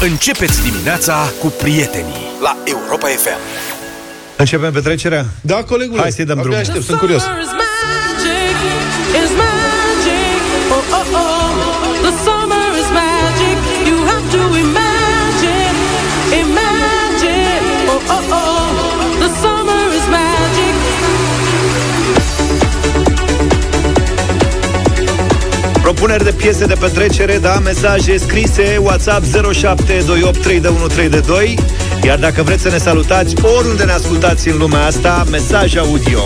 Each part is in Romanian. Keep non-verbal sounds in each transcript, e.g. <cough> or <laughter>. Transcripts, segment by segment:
Începeți dimineața cu prietenii la Europa FM. Începem petrecerea? Da, colegule. Hai să-i dăm drumul. Aștept, sunt curios. propuneri de piese de petrecere, da, mesaje scrise, WhatsApp 07283132. Iar dacă vreți să ne salutați oriunde ne ascultați în lumea asta, mesaj audio.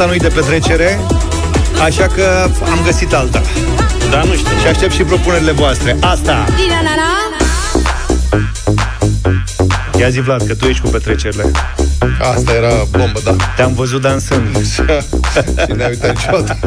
asta nu-i de petrecere, așa că am găsit alta. Da, nu știu. Și aștept și propunerile voastre. Asta! Ia zi, Vlad, că tu ești cu petrecerile. Asta era bombă, da. Te-am văzut dansând. <laughs> și ne-a uitat niciodată.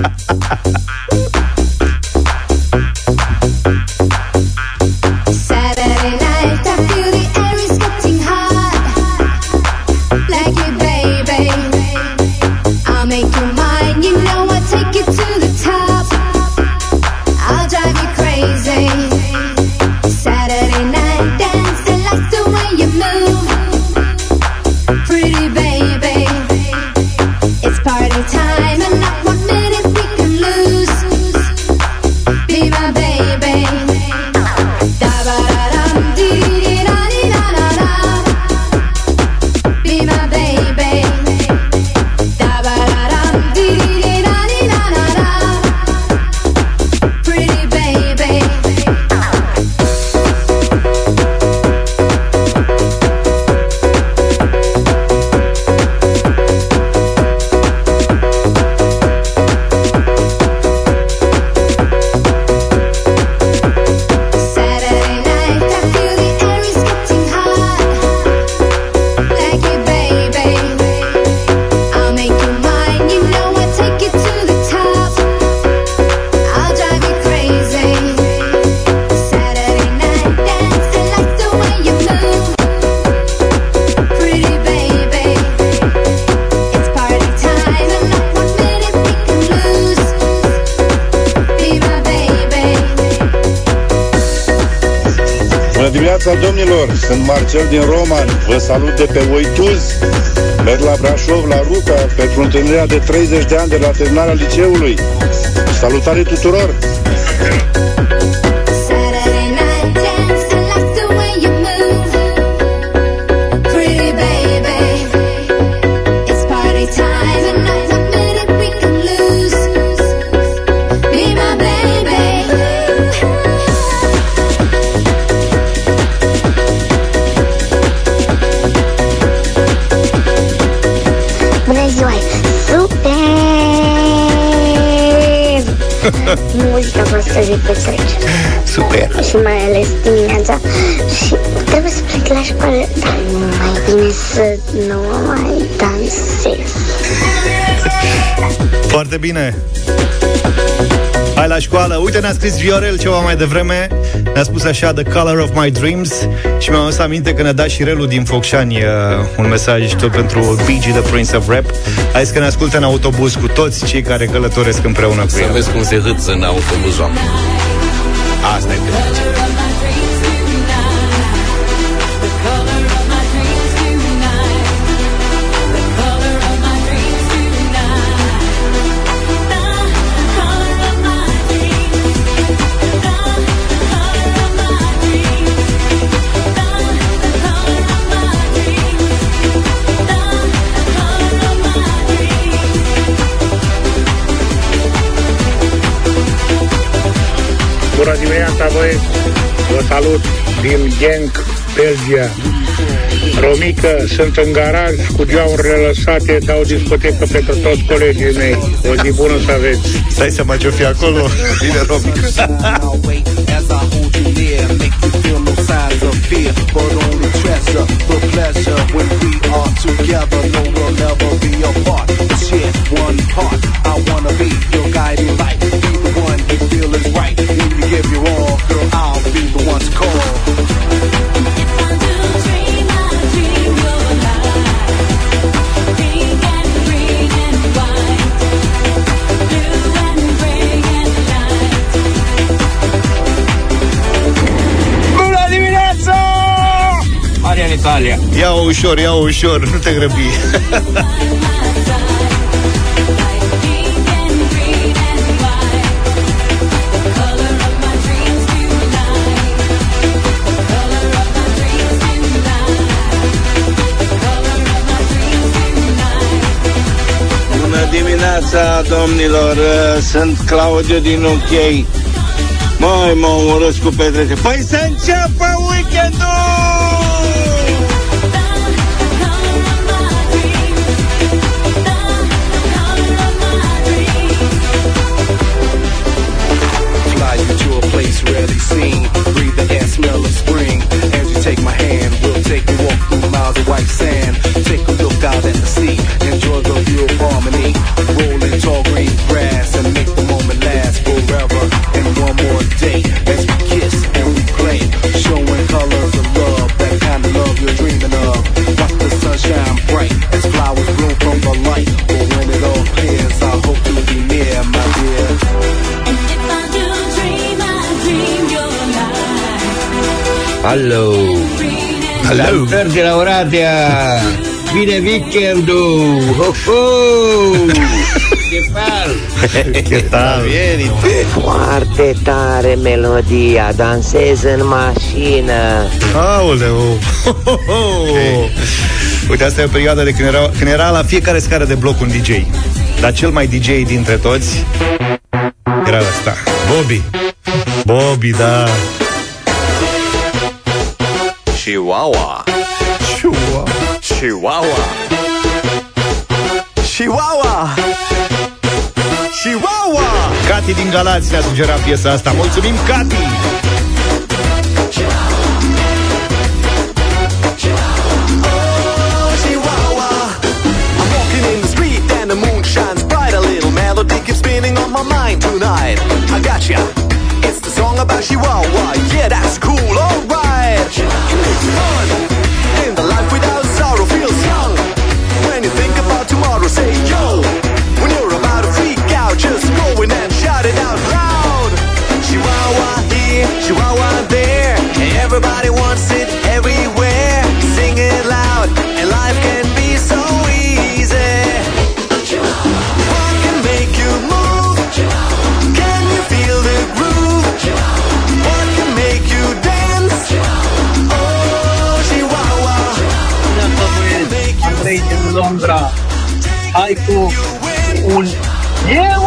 Marcel din Roman, vă salut de pe Oituz. Merg la Brașov, la Ruca, pentru întâlnirea de 30 de ani de la terminarea liceului. Salutare tuturor! trezit pe. Super! Și mai ales dimineața. Și trebuie să plec la școală, dar mai bine să nu mai dansez. Foarte bine! Hai la școală. Uite, ne-a scris Viorel ceva mai devreme. Ne-a spus așa, The Color of My Dreams. Și mi-am adus aminte că ne-a dat și Relu din Focșani uh, un mesaj tot pentru BG, The Prince of Rap. A zis că ne ascultă în autobuz cu toți cei care călătoresc împreună cu Să el. vezi cum se hâță în autobuz oameni. Asta e de dimineața, voi! Vă salut din Genk, Belgia. Romică, sunt în garaj cu geamurile lăsate, dau discotecă pentru toți colegii mei. O zi bună să aveți! Stai seama ce-o fi acolo. Bine, Robic. As I hold you near, make you feel no signs of fear, but only treasure the pleasure when we are together. No, we'll never be apart. Share one heart. I wanna be your guiding light, be the one you feel is right. When you give your all, Maria în Italia. Ia-o ușor, ia-o ușor, nu te grăbi. <laughs> dimineața, domnilor! Sunt Claudiu din UK. Măi, mă omorăsc cu petrece. Păi să înceapă weekendul! Hello! Hello. Salutări de la Oradea! Vine weekendul! Ho, ho! <laughs> Ce fal! Ce tal? Foarte tare melodia, dansez în mașină. Aoleu! Ho, ho, ho. Uite, asta e o perioadă de când era, când era la fiecare scară de bloc un DJ. Dar cel mai DJ dintre toți era ăsta. Bobby. Bobby, da. Chihuahua. Chihuahua. Chihuahua. Chihuahua. Chihuahua. Cati din Galați ne-a sugerat piesa asta. Mulțumim, Cati! tonight. I gotcha. It's the song about Chihuahua. Yeah, that's cool. Hai cu un... E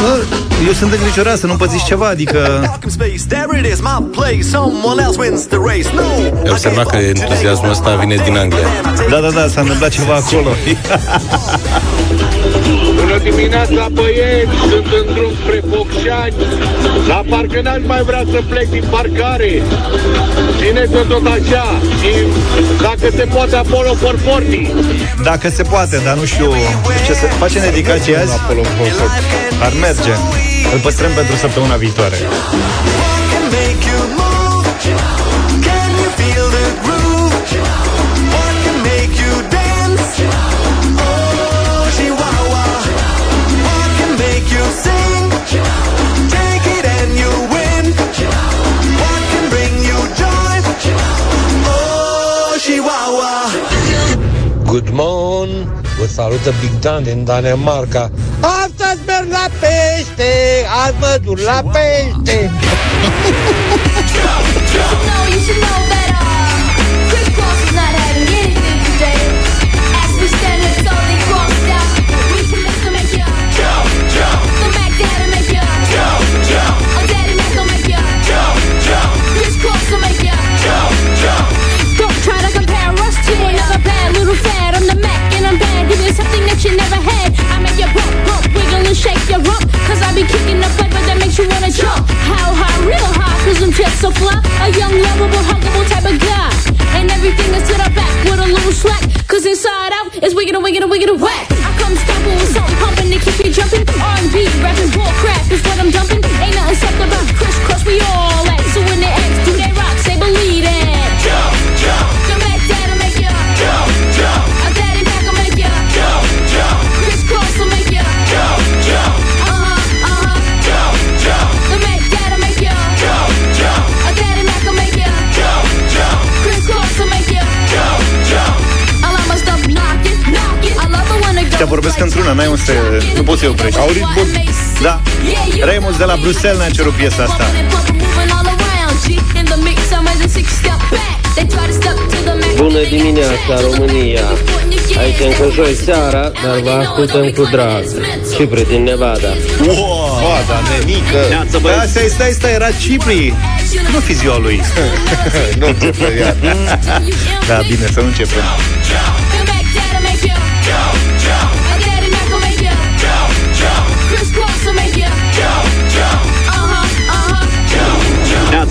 Bă, Eu sunt îngrijorat să nu pățiți ceva, adică... Welcome space, there it is, my place. Someone else wins the race. No, Ai observat că entuziasmul ăsta vine din Anglia. Da, da, da, s-a întâmplat ceva acolo. <laughs> Bună dimineața, băieți, sunt în drum spre Focșani. La parcă n-aș mai vrea să plec din parcare. Țineți-o tot așa și dacă se poate Apollo 440. Dacă se poate, dar nu știu ce să facem dedicație azi. Ar merge. Îl păstrăm pentru săptămâna viitoare. Salută Big Dan din Danemarca. Astăzi merg la pește! Azi mă duc la pește! <laughs> shake your rump. Cause I be kicking the flavor that makes you wanna jump. How high, real high, cause I'm just so fly. A young, lovable, huggable type of guy. And everything is to the back with a little slack. Cause inside out is wiggin' and wiggin' and wiggin' and whack. I come stomping with something pumping to keep you jumping. R&B, rapping, bull crap is what I'm dumping. Ain't nothing soft about crisscross, we all love it when it Te vorbesc într-una, n-ai unde să... Nu poți să-i oprești. Au ritmul. Da. Remus de la Bruxelles ne-a cerut piesa asta. Bună dimineața, România! Aici încă joi seara, dar vă ascultăm cu drag. Cipri din Nevada. Wow! Fata, nenică. Da, stai, stai, stai, era Cipri. Nu fi ziua lui. <laughs> nu începe iar. Da, bine, să nu începem.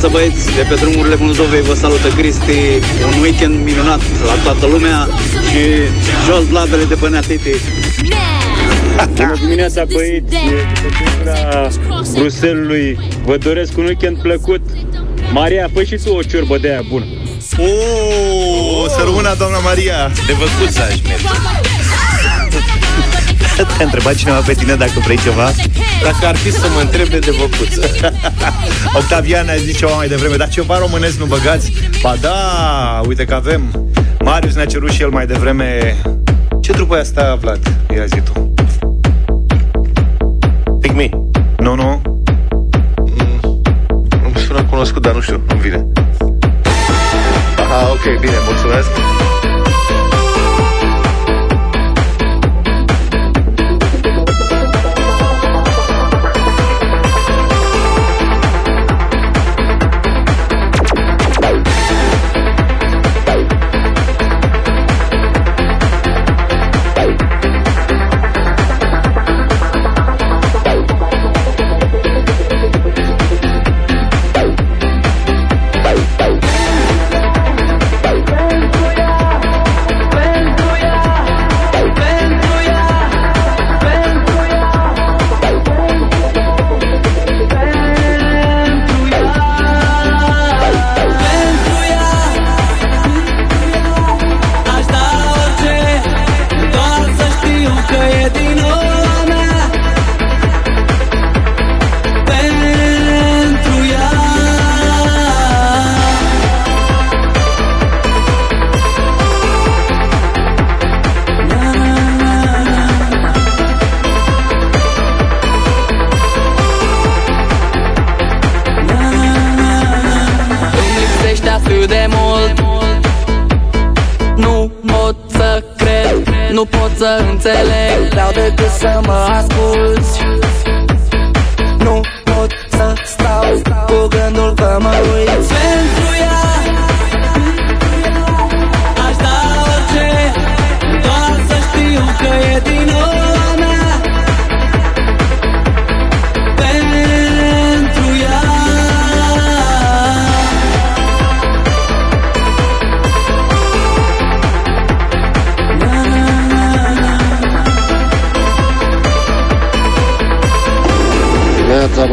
Neața băieți, de pe drumurile Moldovei vă salută Cristi Un weekend minunat la toată lumea Și jos blavele de pe Neatiti <laughs> Bună dimineața, băieți! După cultura Bruselului, vă doresc un weekend plăcut. Maria, fă și tu o ciorbă de aia bună. O, să rămână doamna Maria. De văcuță aș merge. Te-a întrebat cineva pe tine dacă vrei ceva? Dacă ar fi să mă întrebe de văcuță. <laughs> Octavian ne-a zis ceva mai devreme, dar ceva românesc nu băgați? Ba da, uite că avem. Marius ne-a cerut și el mai devreme. Ce trupă e asta, Vlad? Ia zi tu. Pick me. Nu, nu. Nu sună cunoscut, dar nu știu, nu vine. Aha, ok, bine, mulțumesc.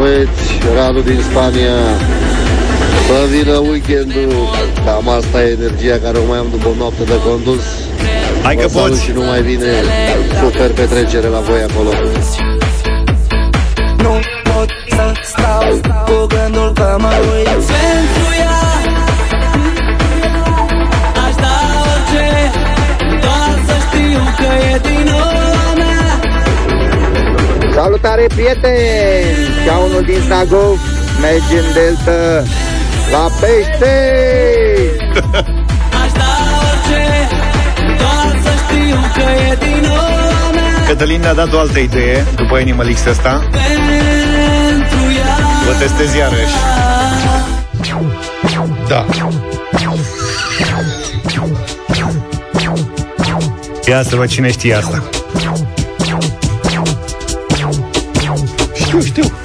Băieți, Radu din Spania. Să vină weekendul, cam asta e energia care o mai am după o noapte de condus. Hai că Vă salut poți. și nu mai bine, super petrecere la voi acolo. Nu pot să stau cu gândul că mă uit pentru ea Aș da orice, doar să știu că e din ora mea Salutare prieteni! Ca unul din Sagov merge în Delta la pește! Aș da orice, doar să știu că e din ora mea Cătălin ne-a dat o altă idee După Animal X ăsta. Pentru ea. Vă testez iarăși. Da. Ia să văd cine știe asta Știu, știu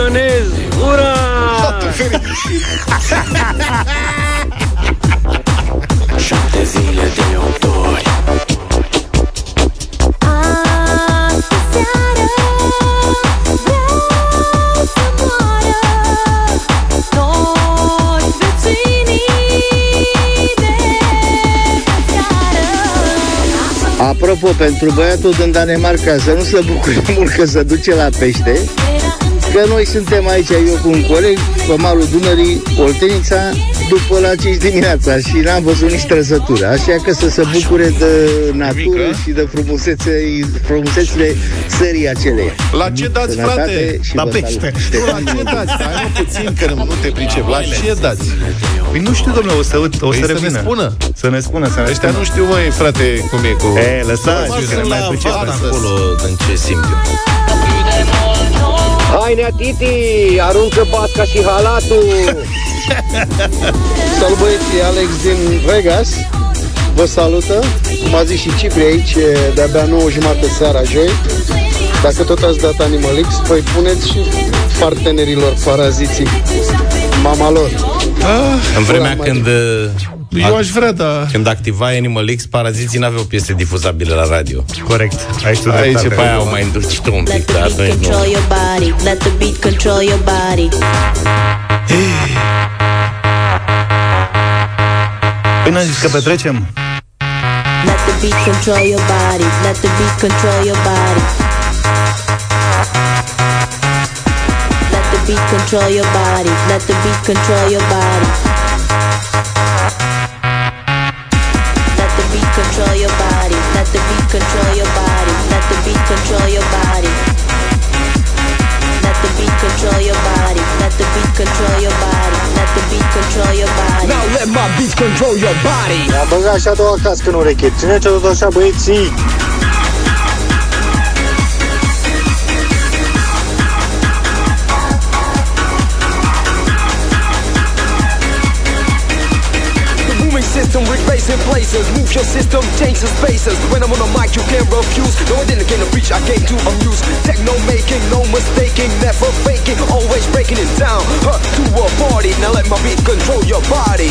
Apropo, pentru băiatul din Danemarca să nu se bucure <laughs> mult că se duce la pește, că noi suntem aici, eu cu un coleg, pe malul Dunării, Oltenița, după la 5 dimineața și n-am văzut nici trăsătură. Așa că să se bucure de natură și de frumusețe, frumusețile serii aceleia. La ce dați, Sănătate frate? și La vă pește. salut. Nu, la ce dați? Hai mă puțin, că nu te pricep. La ce dați? Păi nu știu, domnule, o să, o Păi să să ne revină spună. Să ne spună, să ne Ăștia spună nu știu, măi, frate, cum e cu... E, lăsați, că ne mai la pricep vară acolo. acolo, în ce simt eu. Hai, nea Titi, aruncă basca și halatul! <laughs> Salut băieții, Alex din Vegas. Vă salută. M-a zis și Cipri aici, e de-abia 9 jumate seara, joi. Dacă tot ați dat Animal X, păi puneți și partenerilor paraziții. Mama lor. În vremea Ura, când... Eu aș vrea, da. Când activa Animal X, paraziții n-aveau piese difuzabile la radio. Corect. Aici tu Aici dreptate. pe aia au mai îndrăcit un Let pic, the dar beat atunci control nu. your body. Let the beat control your body. Păi n-am zis că petrecem? Let the beat control your body. Let the beat control your body. Let the beat control your body. Let the beat control your body. Let the beat control your body. Let the beat control your body. Let the beat control your body. Let the beat control your body. Let the beat control your body. Now let my beat control your body. Mi-a băgat și a doua cască în ureche Țineți-o tot așa, băieții system bass places. Move your system, change the spaces. When I'm on the mic, you can't refuse. No, I didn't came to preach, I came to amuse. Techno making, no mistaking, never faking, always breaking it down. Huh, to a party. Now let my beat control your body.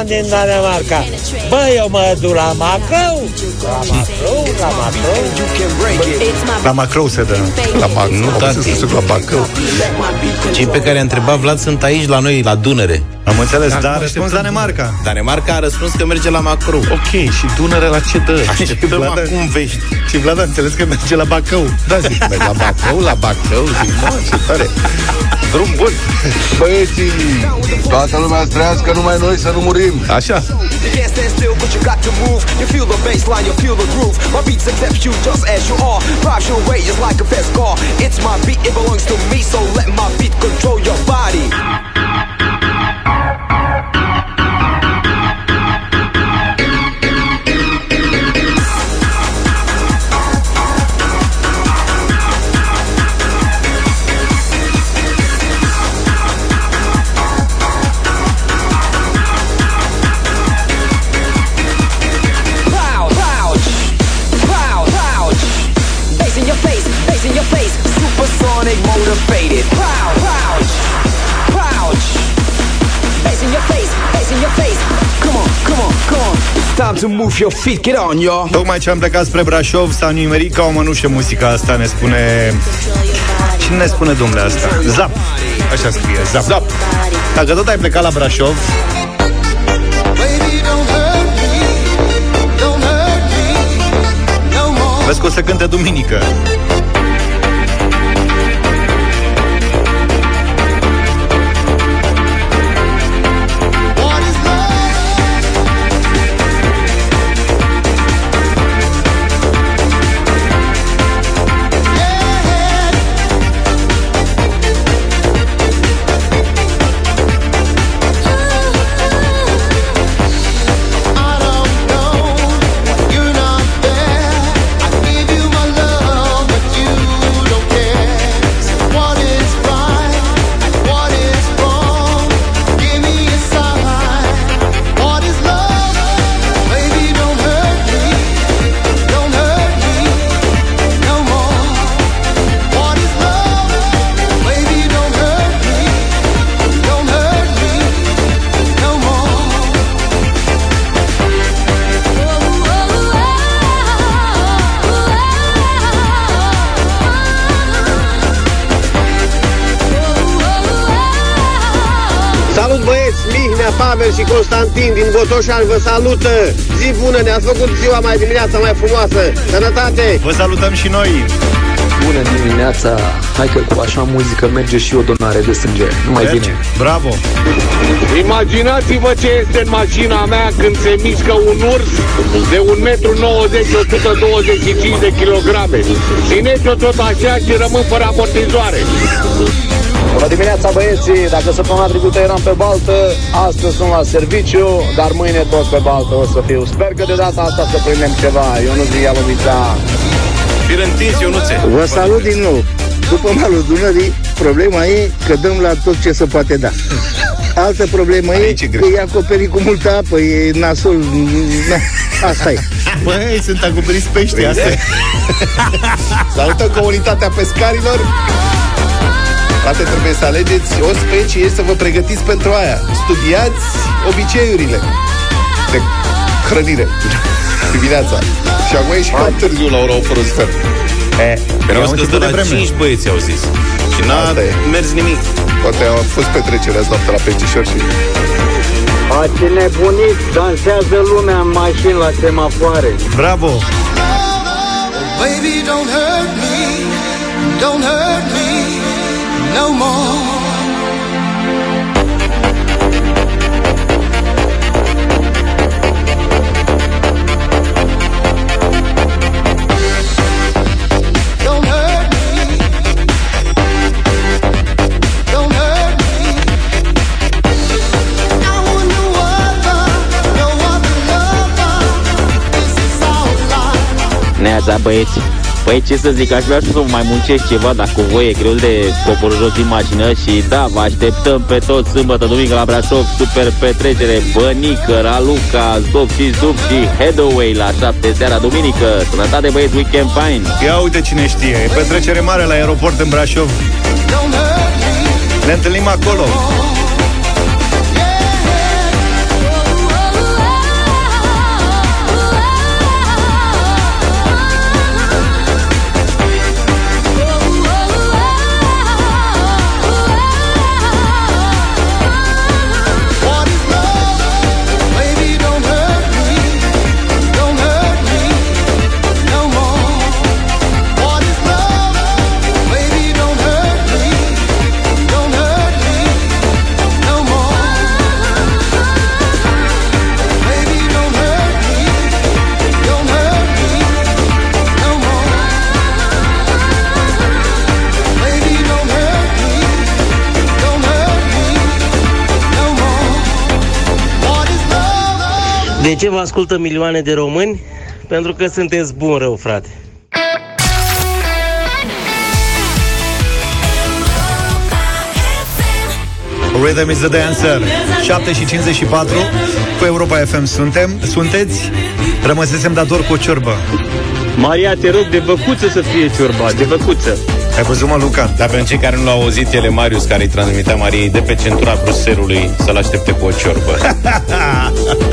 Big Dan din Danemarca. Bă, eu mă duc la Macau. La Macau, la Macau. La Macrou se dă. La Bacău. Nu, tati. La Bacău. Cei pe care a întrebat Vlad sunt aici la noi, la Dunăre. Am înțeles, dar a Acum răspuns așteptăm- Danemarca. Danemarca a răspuns că merge la Macru. Ok, și Dunăre la ce dă? Așteptăm Vlad, acum vești. Și Vlad a înțeles că merge la Bacău. Da, zic, merg la Bacău, la Bacău, zic, mă, ce tare. Drum bun. Băieții, toată lumea să trăiască, numai noi să nu murim. Așa. You feel the groove. My beats accept you just as you are. Drives you away just like a fast car. It's my beat, it belongs to me, so let my beat control your body. Supersonic motivated. Pow, pouch, pouch. Bass in your face, bass in your face. Come on, come on, come on. It's time to move your feet. Get on, y'all. Tocmai ce am plecat spre Brașov S-a nimerit ca o mănușă muzica asta Ne spune... Cine ne spune domnule asta? Zap Așa scrie, Zap, Zap. Dacă tot ai plecat la Brașov Vezi că o să cânte duminică Constantin din Botoșani vă salută Zi bună, ne-ați făcut ziua mai dimineața mai frumoasă Sănătate! Vă salutăm și noi Bună dimineața! Hai că cu așa muzică merge și o donare de sânge. Numai Merge. bine! Bravo Imaginați-vă ce este în mașina mea când se mișcă un urs de 1,90 m, 125 de kilograme. Țineți-o tot așa și rămân fără amortizoare. Bună dimineața băieții, dacă săptămâna trecută eram pe baltă, astăzi sunt la serviciu, dar mâine tot pe baltă o să fiu. Sper că de data asta să prindem ceva. Eu nu zic Ialumița. Fir întins, Ionuțe. Vă salut din nou După malul Dunării, problema e că dăm la tot ce se poate da Altă problemă e că e acoperit cu multă apă, e nasol na, Asta e Băi, sunt acoperiți pești asta e. <laughs> Salutăm comunitatea pescarilor. Frate, trebuie să alegeți o specie să vă pregătiți pentru aia. Studiați obiceiurile de hrănire <laughs> dimineața. Și acum e și cam târziu la ora 8 fără sfert. E, Că au zis că de la 5 băieți au zis. Și n-a Asta e. mers nimic. Poate a fost petrecerea azi noapte la peștișor și... Ați nebunit, dansează lumea în mașini la semafoare. Bravo Baby, don't hurt me, don't hurt me no more. Don't hurt me, don't hurt me. I want no other, no other lover. This is our life. Neața băieți Păi ce să zic, aș vrea și să mai muncesc ceva Dacă voi e greu de cobor jos din mașină Și da, vă așteptăm pe toți Sâmbătă, duminică la Brașov Super petrecere, Bănică, Raluca Zdop și Zup și Headaway La 7 seara duminică Sănătate băieți, weekend fine. Ia uite cine știe, e petrecere mare la aeroport în Brașov. Ne întâlnim acolo De ce vă ascultă milioane de români? Pentru că sunteți bun rău, frate. Rhythm is the dancer 7 și 54 Cu Europa FM suntem Sunteți Rămăsesem dator cu o ciorbă Maria, te rog, de văcuță să fie ciorba, de văcuță. Ai văzut, mă, Luca? Dar pentru cei care nu l-au auzit, ele Marius, care îi transmitea Mariei de pe centura Bruselului să-l aștepte cu o ciorbă. <laughs>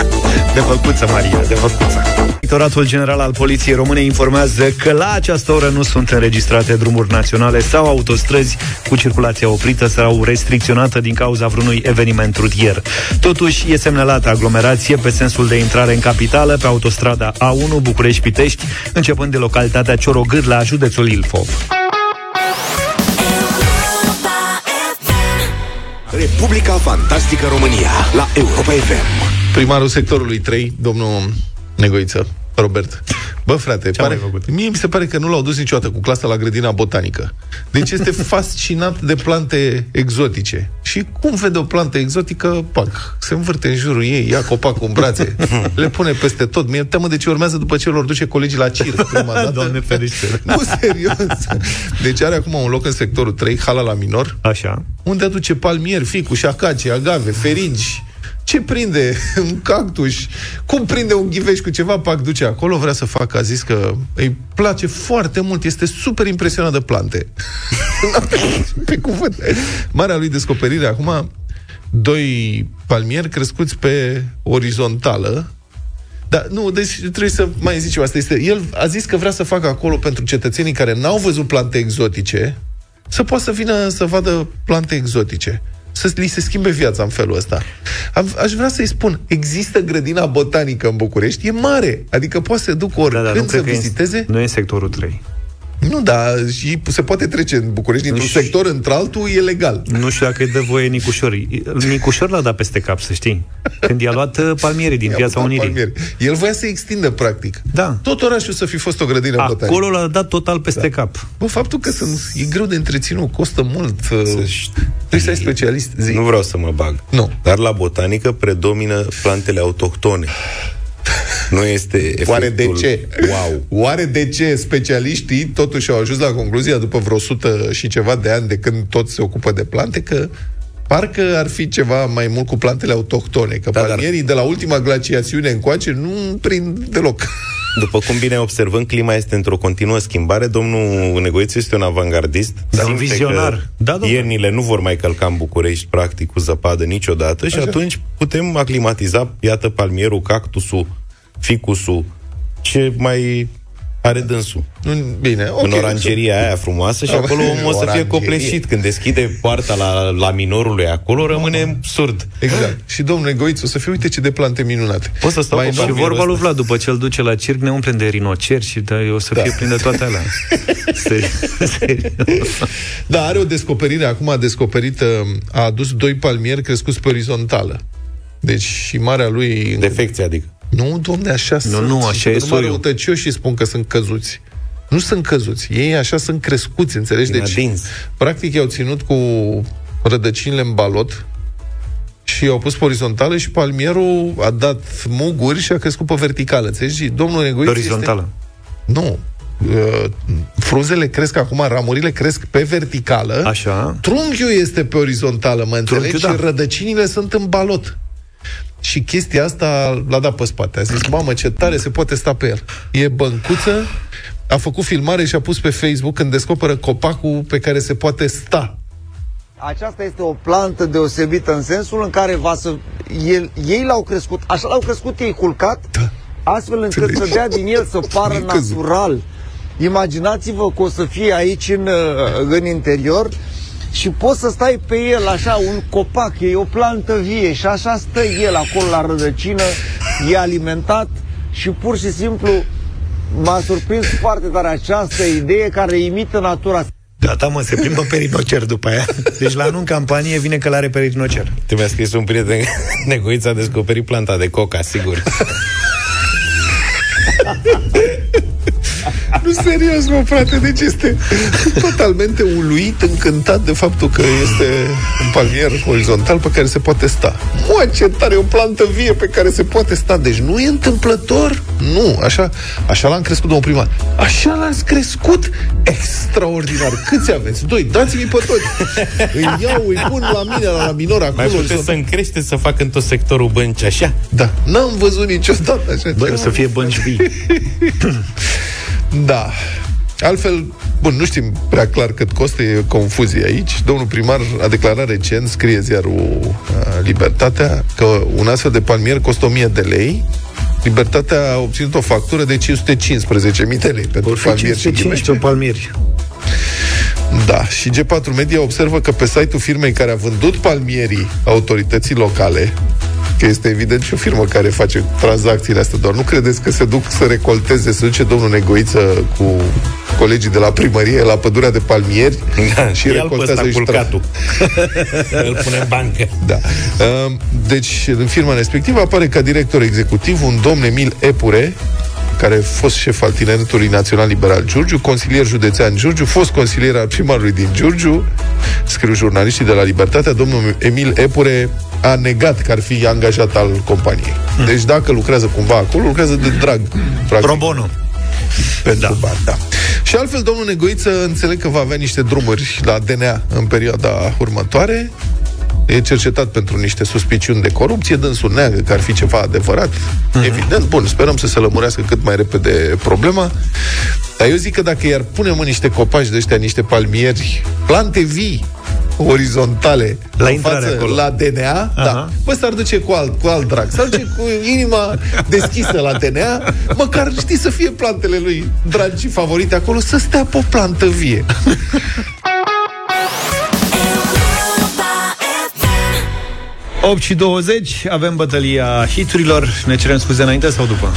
De făcuță, Maria, de făcuță. Directoratul General al Poliției Române informează că la această oră nu sunt înregistrate drumuri naționale sau autostrăzi cu circulația oprită sau restricționată din cauza vreunui eveniment rutier. Totuși, e semnalată aglomerație pe sensul de intrare în capitală pe autostrada A1 București-Pitești, începând de localitatea Ciorogârla, județul Ilfov. Republica Fantastică România la Europa FM. Primarul sectorului 3, domnul Negoiță, Robert. Bă, frate, Ce-a pare, mai făcut? mie mi se pare că nu l-au dus niciodată cu clasa la grădina botanică. Deci este <laughs> fascinat de plante exotice. Și cum vede o plantă exotică, pac, se învârte în jurul ei, ia copacul în brațe, <laughs> le pune peste tot. Mie teamă de ce urmează după ce lor duce colegii la circ prima <laughs> dată. Doamne ferește. Nu, serios. Deci are acum un loc în sectorul 3, hala la minor, Așa. unde aduce palmieri, ficus, acacii, agave, feringi. Ce prinde <laughs> un cactus? Cum prinde un ghiveș cu ceva, pac duce acolo, vrea să facă, a zis că îi place foarte mult, este super impresionat de plante. <laughs> pe cuvânt. Marea lui descoperire acum, doi palmieri crescuți pe orizontală, dar nu, deci trebuie să mai zic ceva. Asta este, el a zis că vrea să facă acolo pentru cetățenii care n-au văzut plante exotice, să poată să vină să vadă plante exotice. Să li se schimbe viața în felul ăsta. Am- Aș vrea să-i spun, există grădina botanică în București, e mare, adică poate să duc oricând Da, dar nu să cred că e în- viziteze. Nu e în sectorul 3. Nu, dar și se poate trece în București dintr-un știu. sector într-altul, e legal. Nu știu dacă îi dă voie Nicușor. Nicușor l-a dat peste cap, să știi. Când i-a luat uh, palmierii din I-a Piața mutat Unirii. palmieri. El voia să extindă, practic. Da. Tot orașul să fi fost o grădină botanică. Acolo l-a dat total peste da. cap. Bă, faptul că sunt, e greu de întreținut, costă mult. uh, Trebuie să ai specialist. Zi. Nu vreau să mă bag. Nu. Dar la botanică predomină plantele autohtone. Nu este efectul... Oare de ce? Wow. Oare de ce specialiștii totuși au ajuns la concluzia după vreo 100 și ceva de ani de când toți se ocupă de plante că parcă ar fi ceva mai mult cu plantele autohtone, că da, palmierii de la ultima glaciațiune încoace nu prind deloc. După cum bine observăm, clima este într-o continuă schimbare. Domnul Negoițu este un avangardist. Da, un Simte vizionar. că Da, domnule. Iernile nu vor mai călca în București, practic, cu zăpadă niciodată și Așa. atunci putem aclimatiza, iată, palmierul, cactusul, ficusul, ce mai are dânsul. Bine, ok. în orangeria aia frumoasă și Am- acolo omul o să fie Orangerie. copleșit. Când deschide poarta la, la minorului acolo, rămâne surd. Exact. Și domnule Goițu, o să fie, uite ce de plante minunate. Poți să stau Mai cu nou- Și vorba lui Vlad, după ce îl duce la circ, ne umplem de rinoceri și da, o să fie plin de toate alea. Seri- <laughs> serios. <laughs> Da, are o descoperire, acum a descoperit, uh, a adus doi palmieri crescuți pe orizontală. Deci și marea lui... Defecție, adică. Nu, domne, așa sunt. nu, așa e Numai soiul. răutăcioșii spun că sunt căzuți. Nu sunt căzuți. Ei așa sunt crescuți, înțelegi? Deci, Adins. practic, i-au ținut cu rădăcinile în balot și i-au pus pe orizontală și palmierul a dat muguri și a crescut pe verticală. Înțelegi? Și Domnul Pe egoist orizontală. Este... Nu. Uh, frunzele cresc acum, ramurile cresc pe verticală. Așa. Trunchiul este pe orizontală, mă înțelegi? Trunchiul, Și da. rădăcinile sunt în balot. Și chestia asta l-a dat pe spate. A zis, mamă, ce tare se poate sta pe el. E băncuță, a făcut filmare și a pus pe Facebook când descoperă copacul pe care se poate sta. Aceasta este o plantă deosebită în sensul în care va să, el, ei l-au crescut, așa l-au crescut ei culcat, da. astfel încât să dea din el să <laughs> pară natural. Imaginați-vă că o să fie aici în, uh, în interior și poți să stai pe el așa, un copac, e o plantă vie și așa stă el acolo la rădăcină, e alimentat și pur și simplu m-a surprins foarte tare această idee care imită natura. Gata, mă, se plimbă pe rinocer după aia. Deci la anul în campanie vine călare pe rinocer. Te mi-a scris un prieten Negoița a descoperit planta de coca, sigur. <laughs> Nu, serios, mă, frate, deci este totalmente uluit, încântat de faptul că este un palmier orizontal pe care se poate sta. Mă, ce tare, e o plantă vie pe care se poate sta. Deci nu e întâmplător? Nu, așa, așa l-am crescut, domnul primar. Așa l-ați crescut? Extraordinar. Câți aveți? Doi, dați-mi pe toți. Îi iau, îi pun la mine, la, la minor acolo. Mai puteți să-mi crește să fac în tot sectorul bănci așa? Da, n-am văzut niciodată așa Bă, ceva. să fie bănci vii. <laughs> Da. Altfel, bun, nu știm prea clar cât costă, e confuzie aici. Domnul primar a declarat recent, scrie ziarul uh, Libertatea, că un astfel de palmier costă 1000 de lei. Libertatea a obținut o factură de 515.000 de lei pentru Vor fi palmier și 515 palmieri. Da, și G4 Media observă că pe site-ul firmei care a vândut palmierii autorității locale, că este evident și o firmă care face tranzacțiile astea, doar nu credeți că se duc să recolteze, să duce domnul Negoiță cu colegii de la primărie la pădurea de palmieri Da, și ia-l pe recoltează ăsta aici culcatul. <laughs> Îl pune în bancă. Da. Uh, Deci, în firma respectivă apare ca director executiv un domn Emil Epure, care a fost șef al Tineretului Național Liberal Giurgiu, consilier județean Giurgiu, fost consilier al primarului din Giurgiu, scriu jurnaliștii de la Libertatea, domnul Emil Epure a negat că ar fi angajat al companiei. Deci dacă lucrează cumva acolo, lucrează de drag. Practic. Pro bono. Pentru da. bani, da. Și altfel, domnul Negoiță înțeleg că va avea niște drumuri la DNA în perioada următoare. E cercetat pentru niște suspiciuni de corupție, dânsul neagă că ar fi ceva adevărat. Uh-huh. Evident, bun, sperăm să se lămurească cât mai repede problema. Dar eu zic că dacă i-ar punem în niște copaci de ăștia, niște palmieri, plante vii, orizontale La în intrare față, acolo. la DNA, da. Bă, s-ar duce cu alt, cu alt drag. S-ar duce cu inima deschisă la DNA, măcar știi să fie plantele lui dragi și favorite acolo, să stea pe o plantă vie. 8 și 20, avem bătălia hiturilor. Ne cerem scuze înainte sau după?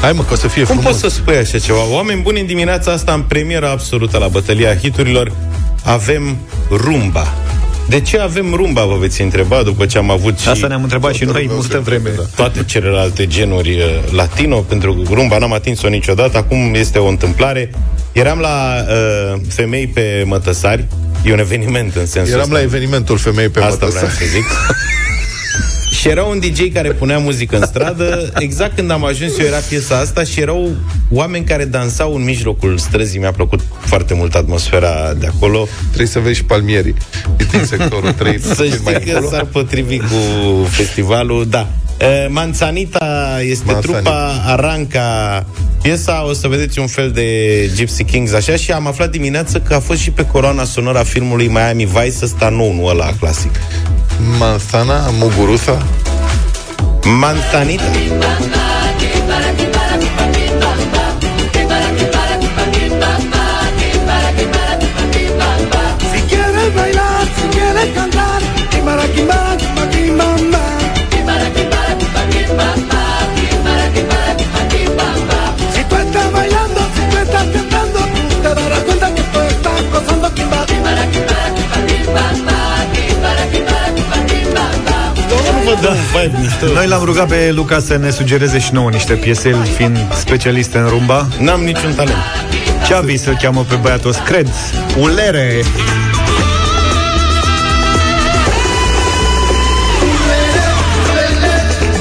Hai mă, că o să fie Cum frumos. poți să spui așa ceva? Oameni buni în dimineața asta, în premiera absolută la bătălia hiturilor, avem rumba. De ce avem rumba, vă veți întreba, după ce am avut și Asta ne-am întrebat și noi multă vreme. toate celelalte genuri uh, latino, pentru că rumba n-am atins-o niciodată, acum este o întâmplare. Eram la uh, femei pe mătăsari, e un eveniment în sensul Eram ăsta. la evenimentul femei pe Asta Mătăsari. vreau să zic. <laughs> Și era un DJ care punea muzică în stradă. Exact când am ajuns eu era piesa asta Și erau oameni care dansau în mijlocul străzii. Mi-a plăcut foarte mult atmosfera de acolo. Trebuie să vezi și palmierii. Din sectorul 3 <laughs> Să știi că s-ar potrivi cu festivalul Da. E, Manzanita este Manzanita. trupa Aranca. Piesa, o să vedeți un fel de Gypsy Kings așa. Și am aflat dimineață că a fost și pe coroana sonoră a filmului Miami Vice Ăsta nou, nu ăla clasic Manzana, Muguruza. Manzanita. Si quieres bailar, si quieres cantar, Noi l-am rugat pe Luca să ne sugereze și nouă niște piese, el fiind specialist în rumba. N-am niciun talent. Ceavi să-l cheamă pe băiatul ăsta, cred. Ulere!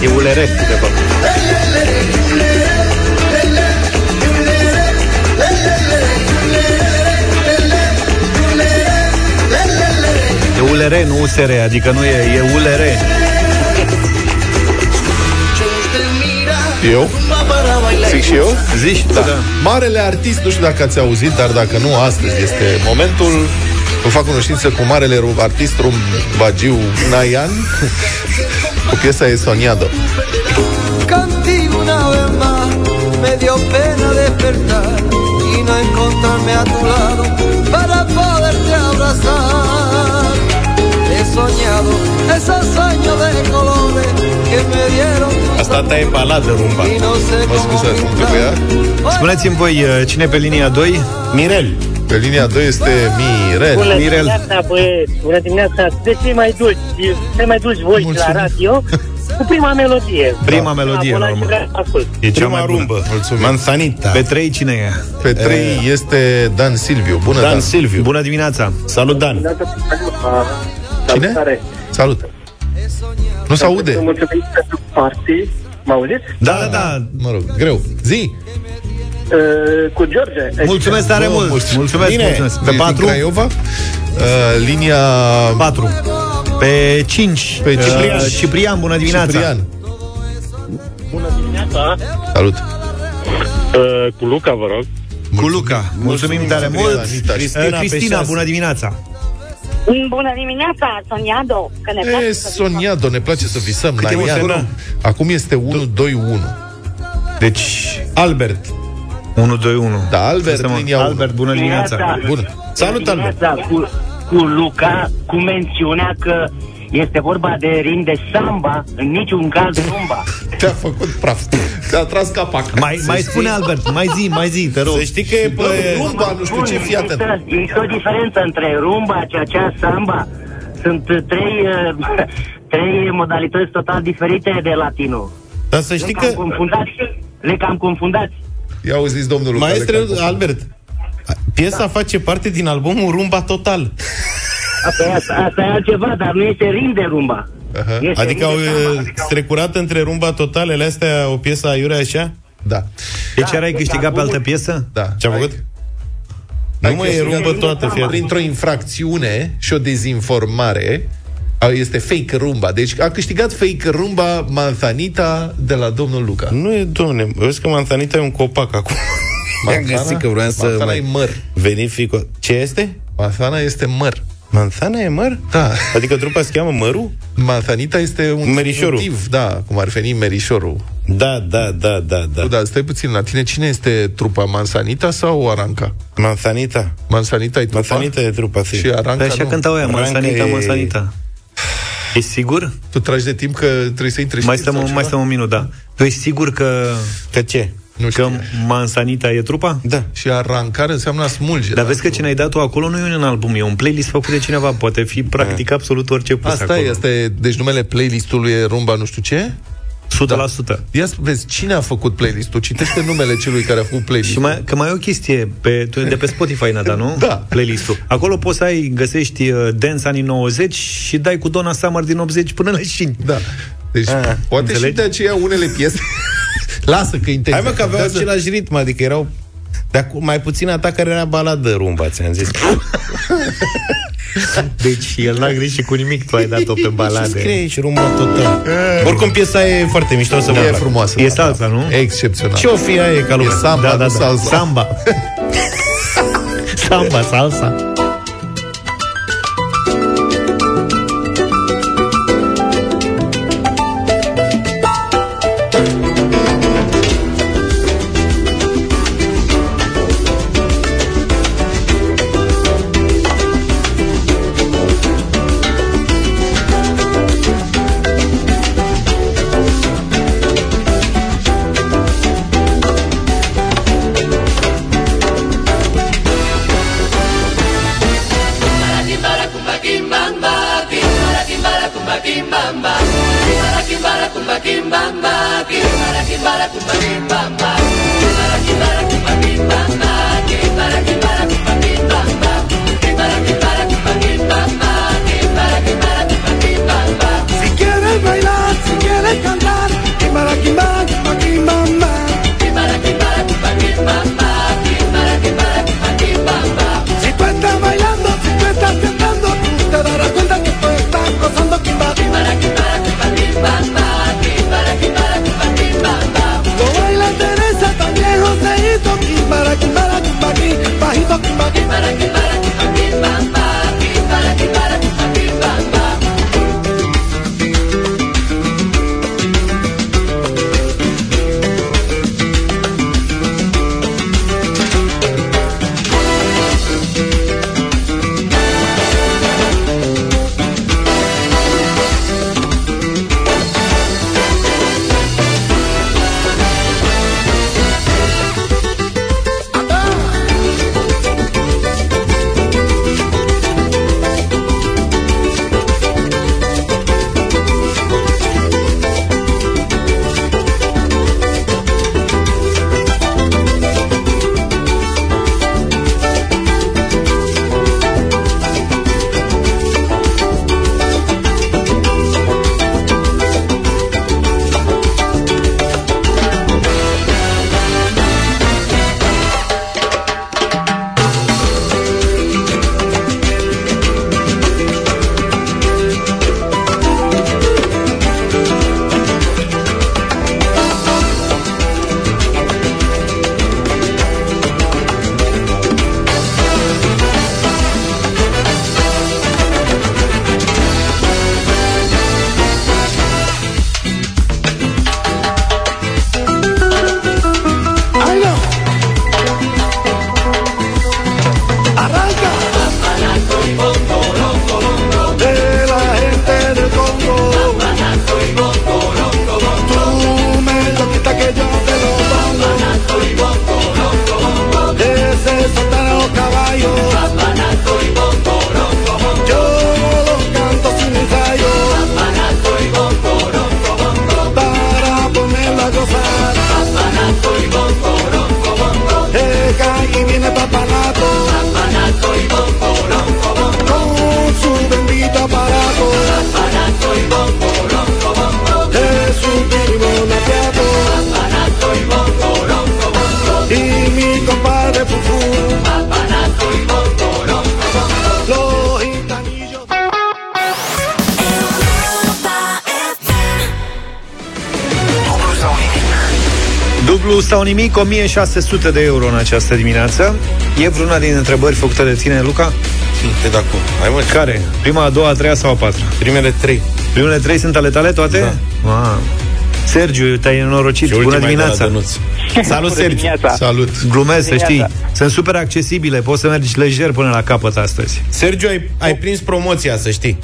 E ulere, de fapt. E ulere, nu USR, adică nu e, e ulere. Eu? Zic și eu? Zici? Da. Marele artist, nu știu dacă ați auzit, dar dacă nu, astăzi este momentul. Vă fac cunoștință cu marele ru- artist rumbagiu Nayan <laughs> cu piesa e Soniado. Contigo una vez más me dio pena despertar y no encontrarme a tu lado para poderte abrazar. He soñado esos sueños de colores que me dieron tus Asta ta e baladă rumba. y no sé Mă cómo scuzați, cum trebuia? Spuneți-mi voi, uh, cine e pe linia 2? Mirel. Pe linia 2 este Mirel. Bună Mirel. dimineața, băieți! Bună dimineața! De ce mai dulci? Cei mai dulci voi Mulțumim. la radio? Cu prima melodie. Prima melodie, Bună, normal. vreau să ascult. E cea Prima mai bună. rumbă. Mulțumim. Manzanita. Pe trei cine e? Pe 3 este Dan Silviu. Bună, Dan Dan. Silviu. Bună dimineața! Salut, Dan. Cine? Salut. Nu se aude. Mulțumim pentru partii. Mă auziți? Da, da, da. Mă rog, greu. Zi. Uh, cu George. Mulțumesc tare Bă, mult! mulțumim. Mulțumesc, Bine. mulțumesc! Pe Ești din 4? Craiova? Uh, linia 4. Pe 5. Pe Ciprian. Ciprian, bună dimineața! Ciprian. Bună dimineața. Salut. Uh, cu Luca, vă rog. Cu Luca. Mulțumim tare Ciprian, mult! Anita. Cristina, pe Cristina șase. bună dimineața! Bună dimineața, Soniado, că ne place E, să Soniado, ne place să visăm. Cât e, mă, Naian. scorul? Acum este 1-2-1. Deci, Albert. 1, 2, 1. Da, Albert, Să mă- linia unu. Albert, bună dimineața! Bun. Salut, Albert. Dimineața cu, cu Luca, cu mențiunea că este vorba de rim de samba, în niciun caz rumba. Te-a făcut praf. Te-a tras capac. Mai, mai spune Albert, mai zi, mai zi, te rog. Să știi că e Bă, pe... rumba, nu știu ce, fii atent. Există, există o diferență între rumba, ceea ce samba. Sunt uh, trei, uh, <laughs> trei modalități total diferite de latinul. Dar să Le știi cam că... confundați. Le cam confundați. Ia auziți, domnul Luca. Maestre de Campo. Albert, piesa face parte din albumul Rumba Total. Asta, asta, asta e altceva, dar nu este rim de rumba. Aha. Este Adică rim au de samba. e, strecurat între Rumba Totalele astea o piesă aiurea așa? Da. Deci ai câștigat pe altă piesă? Da. Ce-a făcut? Nu Hai mai că e este rumbă toată, fie Printr-o infracțiune și o dezinformare a- este fake rumba. Deci a câștigat fake rumba Manzanita de la domnul Luca. Nu e, domne, vezi că Manzanita e un copac acum. Mi-am Manzana? găsit că vreau să Manzana mai e măr. verific. o- Ce este? Manzana este măr. Manzana e măr? Da. Adică trupa se cheamă mărul? Manzanita este un Merișorul. motiv, da, cum ar veni merișorul. Da, da, da, da, da. Da. da, stai puțin, la tine cine este trupa, Manzanita sau Aranca? Manzanita. Manzanita e trupa? Manzanita e trupa, fi. Și Aranca Păi așa nu. cântau aia, Ranca Mansanita, e- Mansanita. E sigur? Tu tragi de timp că trebuie să intri Mai știri stăm, sau mai ceva? stăm un minut, da. Tu ești sigur că, Că ce? Nu că știu. Mansanita e trupa? Da. Și arancar înseamnă a smulge. Dar da? vezi că cine ai dat tu acolo nu e un album, e un playlist făcut de cineva. Poate fi practic absolut orice pus Asta acolo. e, asta e, deci numele playlistului e Rumba nu știu ce? 100%. Ia să vezi, cine a făcut playlist-ul? Citește numele celui care a făcut playlist Și mai, că mai e o chestie pe, tu, de pe Spotify, Nada, nu? Da. Playlistul. Acolo poți să ai, găsești uh, Dance anii 90 și dai cu Donna Summer din 80 până la 5. Da. Deci, Ah, poate înțelegi? și de aceea unele piese... <laughs> Lasă că intenția. Hai mă că aveau contează. același ritm, adică erau de acum, mai puțin a ta care era baladă rumba, ți-am zis. <laughs> Deci el n-a greșit cu nimic, tu ai dat-o pe <laughs> Și balade. scrie și rumba total. Oricum piesa e foarte mișto să vă E placă. frumoasă. E da. salsa, nu? Excepțional. Ce o fi aia e ca E lumea? samba, Da, da, nu da. salsa. Samba. <laughs> Samba, salsa. Nimic, 1600 de euro în această dimineață. E vreuna din întrebări făcute de tine, Luca? Pe de acum. Hai mă, Care? Prima, a doua, a treia sau a patra? primele trei. Primele trei sunt ale tale toate? Da. Wow. Sergiu, te-ai nenorocit. Și Bună ultima e de la dimineața. Dănuț. <laughs> Salut, Bună Sergiu. dimineața. Salut. Glumesc, să știi. Dimineața. Sunt super accesibile, poți să mergi lejer până la capăt astăzi. Sergiu, ai, ai prins promoția, să știi.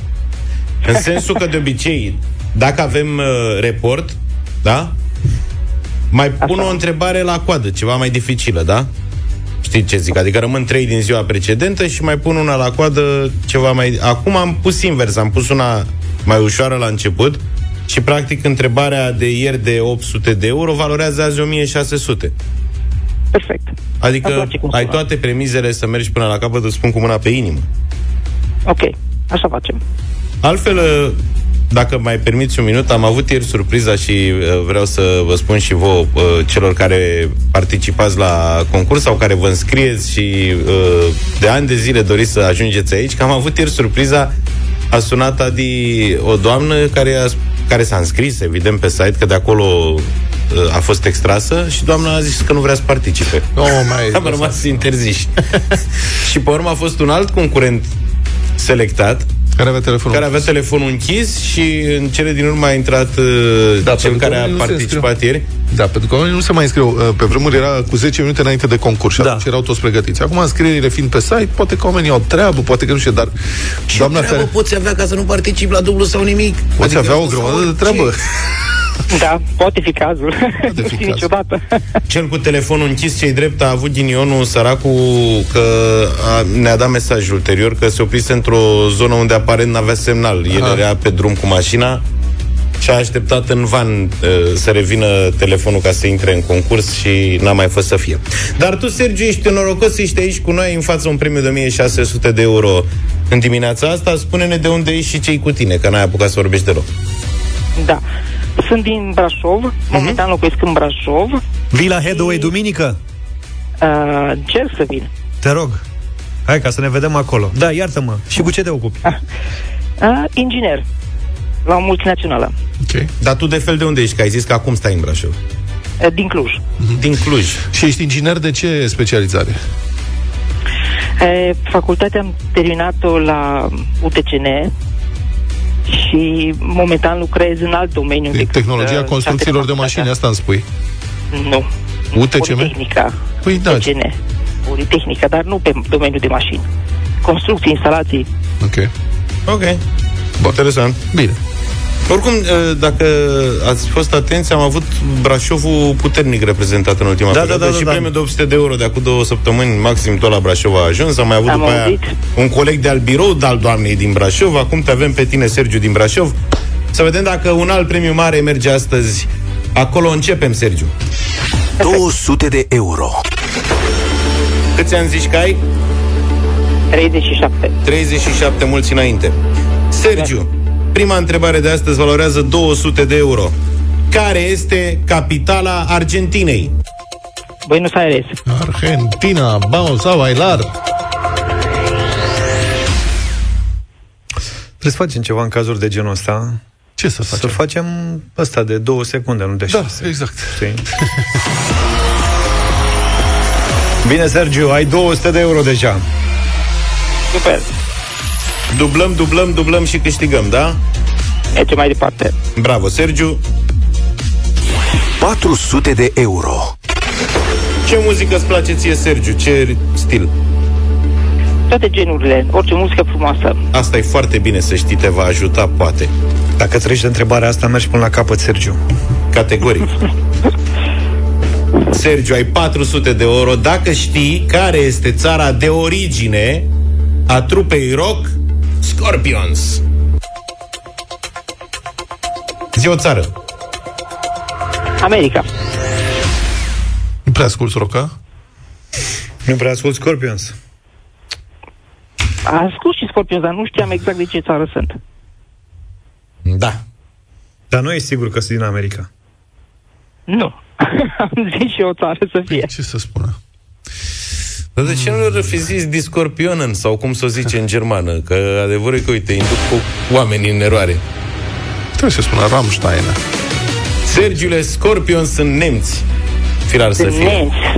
În sensul că, de obicei, dacă avem uh, report, da? Mai pun o întrebare la coadă, ceva mai dificilă, da? Știi ce zic? Adică rămân trei din ziua precedentă și mai pun una la coadă ceva mai... Acum am pus invers, am pus una mai ușoară la început și, practic, întrebarea de ieri de 800 de euro valorează azi 1600. Perfect. Îmi Adică place cum ai sună. toate premizele să mergi până la capăt, îți spun cu mâna pe inimă. Ok, așa facem. Altfel, uh, dacă mai permiți un minut, am avut ieri surpriza și uh, vreau să vă spun și vouă, uh, celor care participați la concurs sau care vă înscrieți și uh, de ani de zile doriți să ajungeți aici, că am avut ieri surpriza, a sunat Adi o doamnă care, a, care s-a înscris, evident, pe site, că de acolo uh, a fost extrasă și doamna a zis că nu vrea să participe. Oh, mai <laughs> Am rămas interziși. <laughs> și pe urmă a fost un alt concurent selectat Care avea telefonul care avea telefonul închis și în cele din urmă a intrat uh, Da, cel pentru că care a oamenii nu se participat ieri. Da, pentru că oamenii nu se mai înscriu. Uh, Pe vremuri era cu 10 minute înainte de concurs și Da. atunci erau toți pregătiți. Acum înscrierile fiind pe site, poate că oamenii au treabă, poate că nu știu, dar doamna care poți avea ca să nu participi la dublu sau nimic? poți avea o grămadă de treabă. <laughs> Da, poate fi cazul. Poate nu fi <laughs> știu cazul. niciodată. Cel cu telefonul închis, cei drept, a avut ghinionul săracul că a, ne-a dat mesaj ulterior că se oprise într-o zonă unde aparent n-avea semnal. El Aha. era pe drum cu mașina și a așteptat în van uh, să revină telefonul ca să intre în concurs și n-a mai fost să fie. Dar tu, Sergiu, ești norocos, ești aici cu noi în fața un premiu de 1600 de euro în dimineața asta. Spune-ne de unde ești și cei cu tine, că n-ai apucat să vorbești deloc. Da. Sunt din Brașov, momentan locuiesc în Brașov. Vii la Headway duminică? Uh, încerc să vin. Te rog. Hai ca să ne vedem acolo. Da, iartă-mă. Și cu ce te ocupi? Uh, inginer la o multinațională Ok. Dar tu de fel de unde ești? Că ai zis că acum stai în Brașov. uh, din Cluj. Din Cluj. Și ești inginer de ce specializare? Uh, facultatea am terminat-o la UTCN și momentan lucrez în alt domeniu. De decât, tehnologia uh, construcțiilor de mașini, asta îmi spui. Nu. UTCM? Politehnica. Păi da. UTCN. Politehnica, dar nu pe domeniul de mașini. Construcții, instalații. Ok. Ok. Interesant. Bine. Oricum, eh, dacă ați fost atenți, am avut Brașovul puternic reprezentat în ultima Da, perioadă da, da, și da, da. premiul de 800 de euro de acum două săptămâni, maxim tot la Brașov a ajuns. Am mai avut Am după aia auzit. un coleg de al birou de al doamnei din Brașov. Acum te avem pe tine, Sergiu, din Brașov. Să vedem dacă un alt premiu mare merge astăzi. Acolo începem, Sergiu. 200 de euro. Câți ani zici că ai? 37. 37 mulți înainte. Sergiu, prima întrebare de astăzi valorează 200 de euro. Care este capitala Argentinei? Buenos Aires. Argentina, vamos a bailar. Trebuie să facem ceva în cazuri de genul ăsta. Ce să facem? Să facem ăsta de două secunde, nu de Da, șase. exact. Știi? Bine, Sergiu, ai 200 de euro deja. Super. Dublăm, dublăm, dublăm și câștigăm, da? Mergem mai departe. Bravo, Sergiu. 400 de euro. Ce muzică îți place ție, Sergiu? Ce stil? Toate genurile, orice muzică frumoasă. Asta e foarte bine să știi, te va ajuta, poate. Dacă treci de întrebarea asta, mergi până la capăt, Sergiu. Categoric. <laughs> Sergiu, ai 400 de euro dacă știi care este țara de origine a trupei rock Scorpions. Zi o țară. America. Nu prea asculti roca? Nu prea ascult Scorpions. Ascult și Scorpions, dar nu știam exact de ce țară sunt. Da. Dar nu ești sigur că sunt din America. Nu. <laughs> Am zis și o țară să fie. Ce să spună? Dar de ce nu fi zis Discorpionen sau cum să o zice în germană? Că adevărul e că, uite, induc cu oamenii în eroare. Trebuie să spună Rammstein. Sergiule, Scorpion sunt nemți. firar să De fie.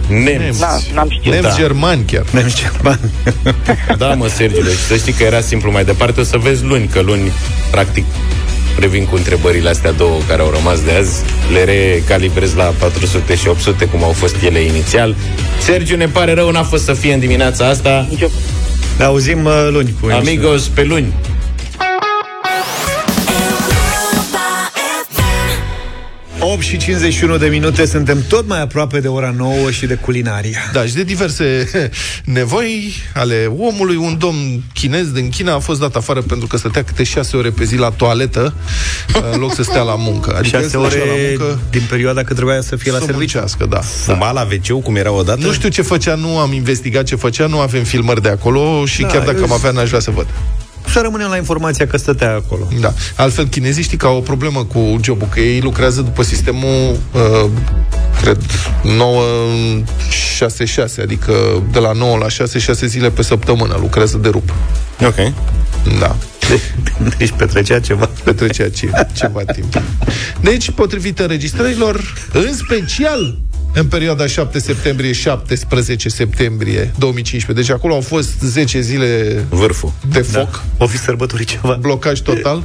nemți. Nemți. Da, n-am știut. Nemți Da. germani chiar. Nemți germani. Da, mă, Sergiule, și să știi că era simplu mai departe. O să vezi luni, că luni, practic, revin cu întrebările astea două care au rămas de azi, le recalibrez la 400 și 800, cum au fost ele inițial. Sergiu, ne pare rău, n-a fost să fie în dimineața asta. Ne auzim uh, luni cu Amigos, pe luni. 8 și 51 de minute, suntem tot mai aproape de ora 9 și de culinaria. Da, și de diverse <laughs> nevoi ale omului, un domn chinez din China a fost dat afară pentru că stătea câte șase ore pe zi la toaletă în loc să stea la muncă. Adică el 6 stătea ore la muncă din perioada când trebuia să fie la să serviciu. muncească, da. Fuma la wc cum era odată? Nu știu ce făcea, nu am investigat ce făcea, nu avem filmări de acolo și Da, chiar dacă eu- am avea, n-aș vrea să văd. Să rămânem la informația că stătea acolo. Da. Altfel, chinezii știi că au o problemă cu jobul, că ei lucrează după sistemul, uh, cred, 9-6-6, adică de la 9 la 6, 6 zile pe săptămână lucrează de rup. Ok. Da. <laughs> Deci petrecea ceva. Petrecea ce, ceva timp. Deci, potrivit înregistrărilor, în special în perioada 7 septembrie-17 septembrie 2015. Deci acolo au fost 10 zile Vârful. de foc. O fi sărbătorit ceva. Blocaj total.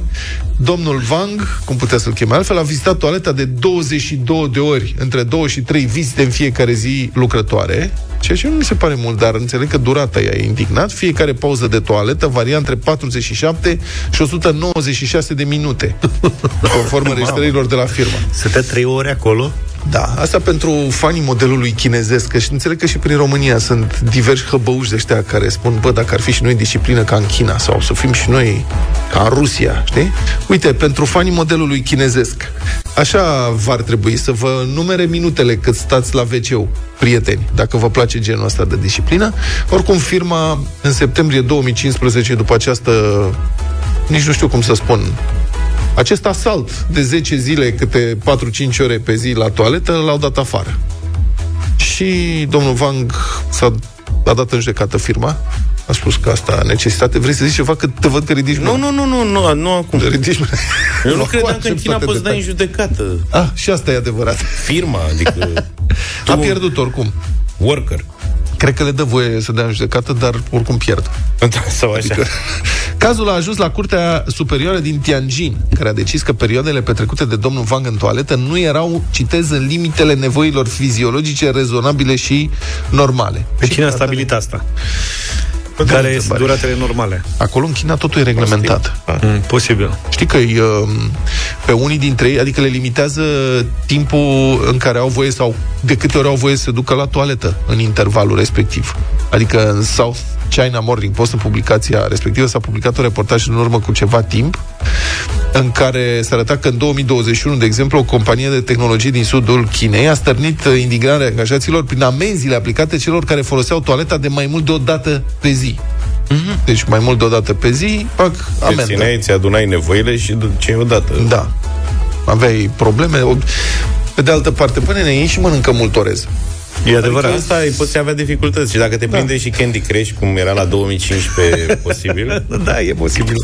Domnul Wang, cum putea să-l cheme altfel, a vizitat toaleta de 22 de ori, între 2 și 3 vizite în fiecare zi lucrătoare, ceea ce nu mi se pare mult, dar înțeleg că durata i-a indignat. Fiecare pauză de toaletă varia între 47 și 196 de minute, <laughs> conform înregistrărilor de la firmă. Stătea 3 ore acolo? Da, asta pentru fanii modelului chinezesc, că și înțeleg că și prin România sunt diversi hăbăuși de ăștia care spun, bă, dacă ar fi și noi disciplină ca în China sau să fim și noi ca în Rusia, știi? Uite, pentru fanii modelului chinezesc, așa v-ar trebui să vă numere minutele cât stați la wc prieteni, dacă vă place genul ăsta de disciplină. Oricum, firma în septembrie 2015, după această nici nu știu cum să spun, acest asalt de 10 zile, câte 4-5 ore pe zi la toaletă, l-au dat afară. Și domnul Wang s-a a dat în judecată firma, a spus că asta a necesitate. Vrei să zici ceva? Că te văd că ridici Nu, nu, nu, nu, nu, nu acum. Ridici mâna. <laughs> Eu nu Nu, credeam facem că în China toate poți da în detalii. judecată. Ah, și asta e adevărat. Firma, adică... <laughs> A pierdut oricum. Worker. Cred că le dă voie să dea în judecată, dar oricum pierd. Sau așa. Adică, <laughs> cazul a ajuns la Curtea Superioară din Tianjin, care a decis că perioadele petrecute de domnul Wang în toaletă nu erau, citez, în limitele nevoilor fiziologice rezonabile și normale. Pe cine a stabilit asta? Care sunt duratele normale? Acolo în China totul e reglementat. Mm, posibil. Știi că îi, um, pe unii dintre ei, adică le limitează timpul în care au voie sau de câte ori au voie să se ducă la toaletă în intervalul respectiv. Adică în South China Morning Post, în publicația respectivă, s-a publicat un reportaj în urmă cu ceva timp în care se arăta că în 2021, de exemplu, o companie de tehnologie din sudul Chinei a stărnit uh, indignarea angajaților prin amenziile aplicate celor care foloseau toaleta de mai mult de o dată pe zi. Deci mai mult de o dată pe zi, fac Te amendă. țineai, ți adunai nevoile și ce odată. Da. Aveai probleme. O- Pe de altă parte, până ne ieși și mănâncă mult orez. E adevărat. Adică asta îi poți avea dificultăți. Și dacă te prinde și Candy Crush, cum era la 2015 posibil, <laughs> Da, e posibil.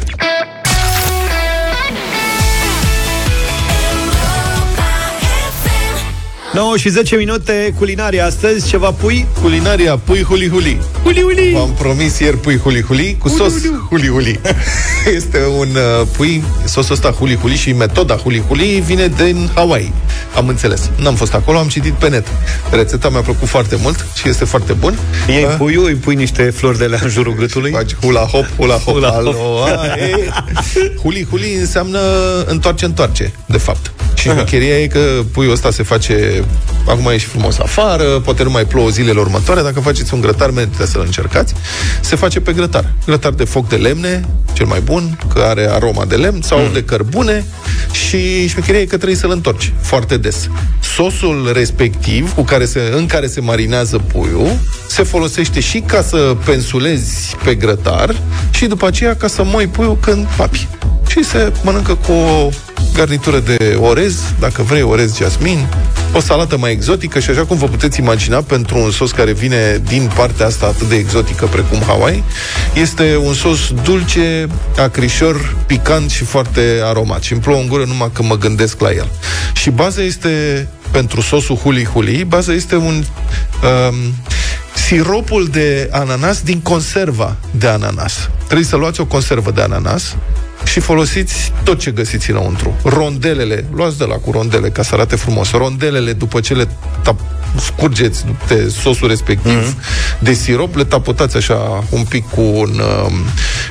9 și 10 minute culinaria astăzi, ceva pui? Culinaria pui huli huli. Huli huli! V-am promis ieri pui huli huli cu sos huli huli. <laughs> Este un uh, pui, sosul ăsta huli huli și metoda huli huli vine din Hawaii. Am înțeles. N-am fost acolo, am citit pe net. Rețeta mi-a plăcut foarte mult și este foarte bun. Iei Uh, puiul, îi pui niște flori de la în jurul gâtului. Faci hula hop, hula hop, Hula hop. aloha, e. <laughs> Huli huli înseamnă întoarce, întoarce, de fapt. Și șmecheria e că puiul ăsta se face Acum e și frumos afară, poate nu mai plouă zilele următoare. Dacă faceți un grătar, merită să-l încercați. Se face pe grătar. Grătar de foc de lemne, cel mai bun, că are aroma de lemn, sau mm. de cărbune. Și șmecheria e că trebuie să-l întorci foarte des. Sosul respectiv, cu care se, în care se marinează puiul, se folosește și ca să pensulezi pe grătar și după aceea ca să moi puiul când papi. Și se mănâncă cu o garnitură de orez, dacă vrei orez jasmin, o salată mai exotică și așa cum vă puteți imagina pentru un sos care vine din partea asta atât de exotică precum Hawaii, este un sos dulce, acrișor, picant și foarte aromat și îmi plouă în gură numai că mă gândesc la el. Și baza este pentru sosul huli-huli, baza este un um, siropul de ananas din conserva de ananas. Trebuie să luați o conservă de ananas și folosiți tot ce găsiți înăuntru. Rondelele, luați de la cu rondele ca să arate frumos. Rondelele, după ce le tap- scurgeți de sosul respectiv mm-hmm. de sirop, le tapotați așa un pic cu un, um,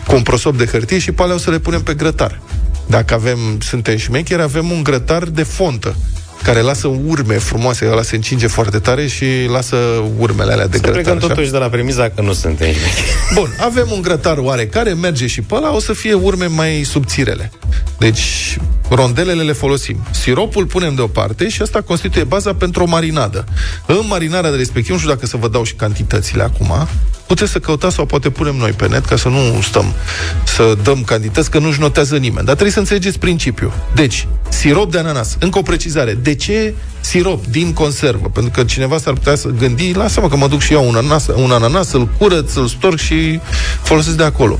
cu un prosop de hârtie și pe alea o să le punem pe grătar. Dacă avem, suntem șmecheri, avem un grătar de fontă care lasă urme frumoase, ăla se încinge foarte tare și lasă urmele alea de Să grătar. plecăm așa. totuși de la premiza că nu suntem șmecheri. Bun, avem un grătar oarecare, merge și pe ăla, o să fie urme mai subțirele. Deci, rondelele le folosim. Siropul punem deoparte și asta constituie baza pentru o marinadă. În marinarea de respectiv, nu știu dacă să vă dau și cantitățile acum, puteți să căutați sau poate punem noi pe net, ca să nu stăm să dăm cantități, că nu-și notează nimeni. Dar trebuie să înțelegeți principiul. Deci, sirop de ananas. Încă o precizare. De ce sirop din conservă? Pentru că cineva s-ar putea să gândi, lasă-mă că mă duc și eu un ananas, un ananas îl curăț, îl storc și folosesc de acolo.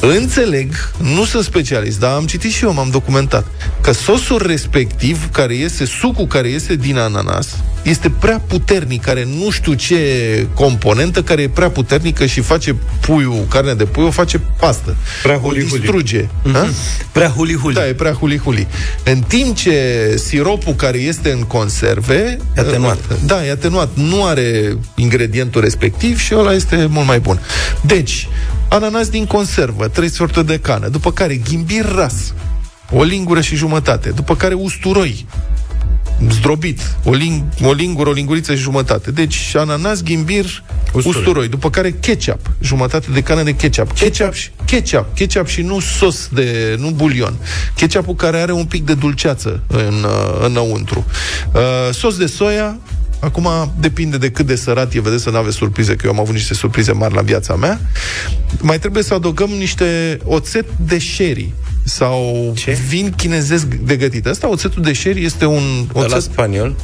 Înțeleg, nu sunt specialist, dar am citit și eu, m-am documentat, că sosul respectiv, care este, sucul care este din ananas, este prea puternic, care nu știu ce componentă, care e prea puternică și face puiul, carnea de pui, o face pastă. Prea o huli-huli. distruge. Mhm. Prea huli-huli. Da, e prea huli-huli. În timp ce siropul care este în conserve... E atenuat. uh, Da, e atenuat. Nu are ingredientul respectiv și ăla este mult mai bun. Deci, ananas din conservă, 3 sorte de cană, după care ghimbir ras, o lingură și jumătate, după care usturoi, zdrobit, o, ling- o lingură, o linguriță și jumătate. Deci, ananas, ghimbir, usturoi. usturoi. După care ketchup, jumătate de cană de ketchup. Ketchup, și- ketchup, ketchup și nu sos de, nu bulion. Ketchupul care are un pic de dulceață în, uh, înăuntru. Uh, sos de soia, Acum depinde de cât de sărat e, vedeți să nu aveți surprize, că eu am avut niște surprize mari la viața mea. Mai trebuie să adăugăm niște oțet de sherry sau Ce? vin chinezesc de gătit. Asta, oțetul de sherry, este un La oțet spaniol?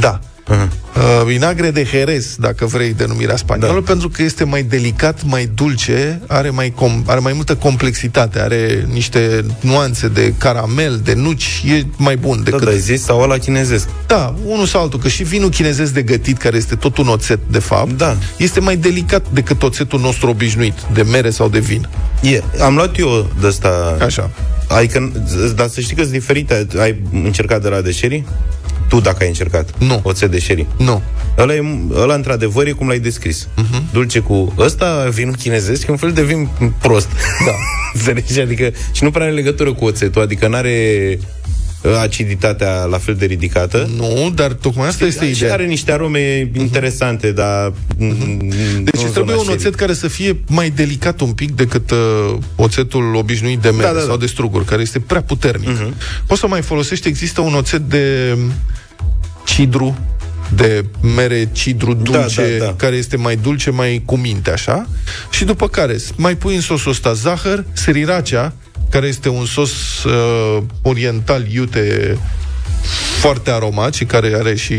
da. Uh-huh. Uh, vinagre de Jerez, dacă vrei denumirea spaniolă, da. pentru că este mai delicat, mai dulce, are mai, com- are mai multă complexitate, are niște nuanțe de caramel, de nuci, e mai bun decât... Da, da, zis sau ăla chinezesc. Da, unul sau altul, că și vinul chinezesc de gătit, care este tot un oțet, de fapt, da. este mai delicat decât oțetul nostru obișnuit, de mere sau de vin. E, am luat eu de asta. Așa. Adică, dar să știi că sunt diferite. Ai încercat de la de sherry? Tu dacă ai încercat. Nu. Oțet de sherry. Nu. Ăla, e, ăla într-adevăr e cum l-ai descris. Uh-huh. Dulce cu ăsta, vinul chinezesc, e un fel de vin prost. Da. <laughs> Înțelegi? Adică, și nu prea are legătură cu oțetul, adică n-are aciditatea la fel de ridicată. Nu, dar tocmai asta este și ideea. are niște arome interesante, dar... Deci îți trebuie un oțet care să fie mai delicat un pic decât uh, oțetul obișnuit de mere Da, da, da. sau de struguri, care este prea puternic. Uh-huh. Poți să mai folosești, există un oțet de cidru, de mere cidru dulce, da, da. care este mai dulce, mai cu minte, așa. Și după care mai pui în sosul ăsta zahăr, sriracea, care este un sos uh, oriental iute foarte aromat și care are și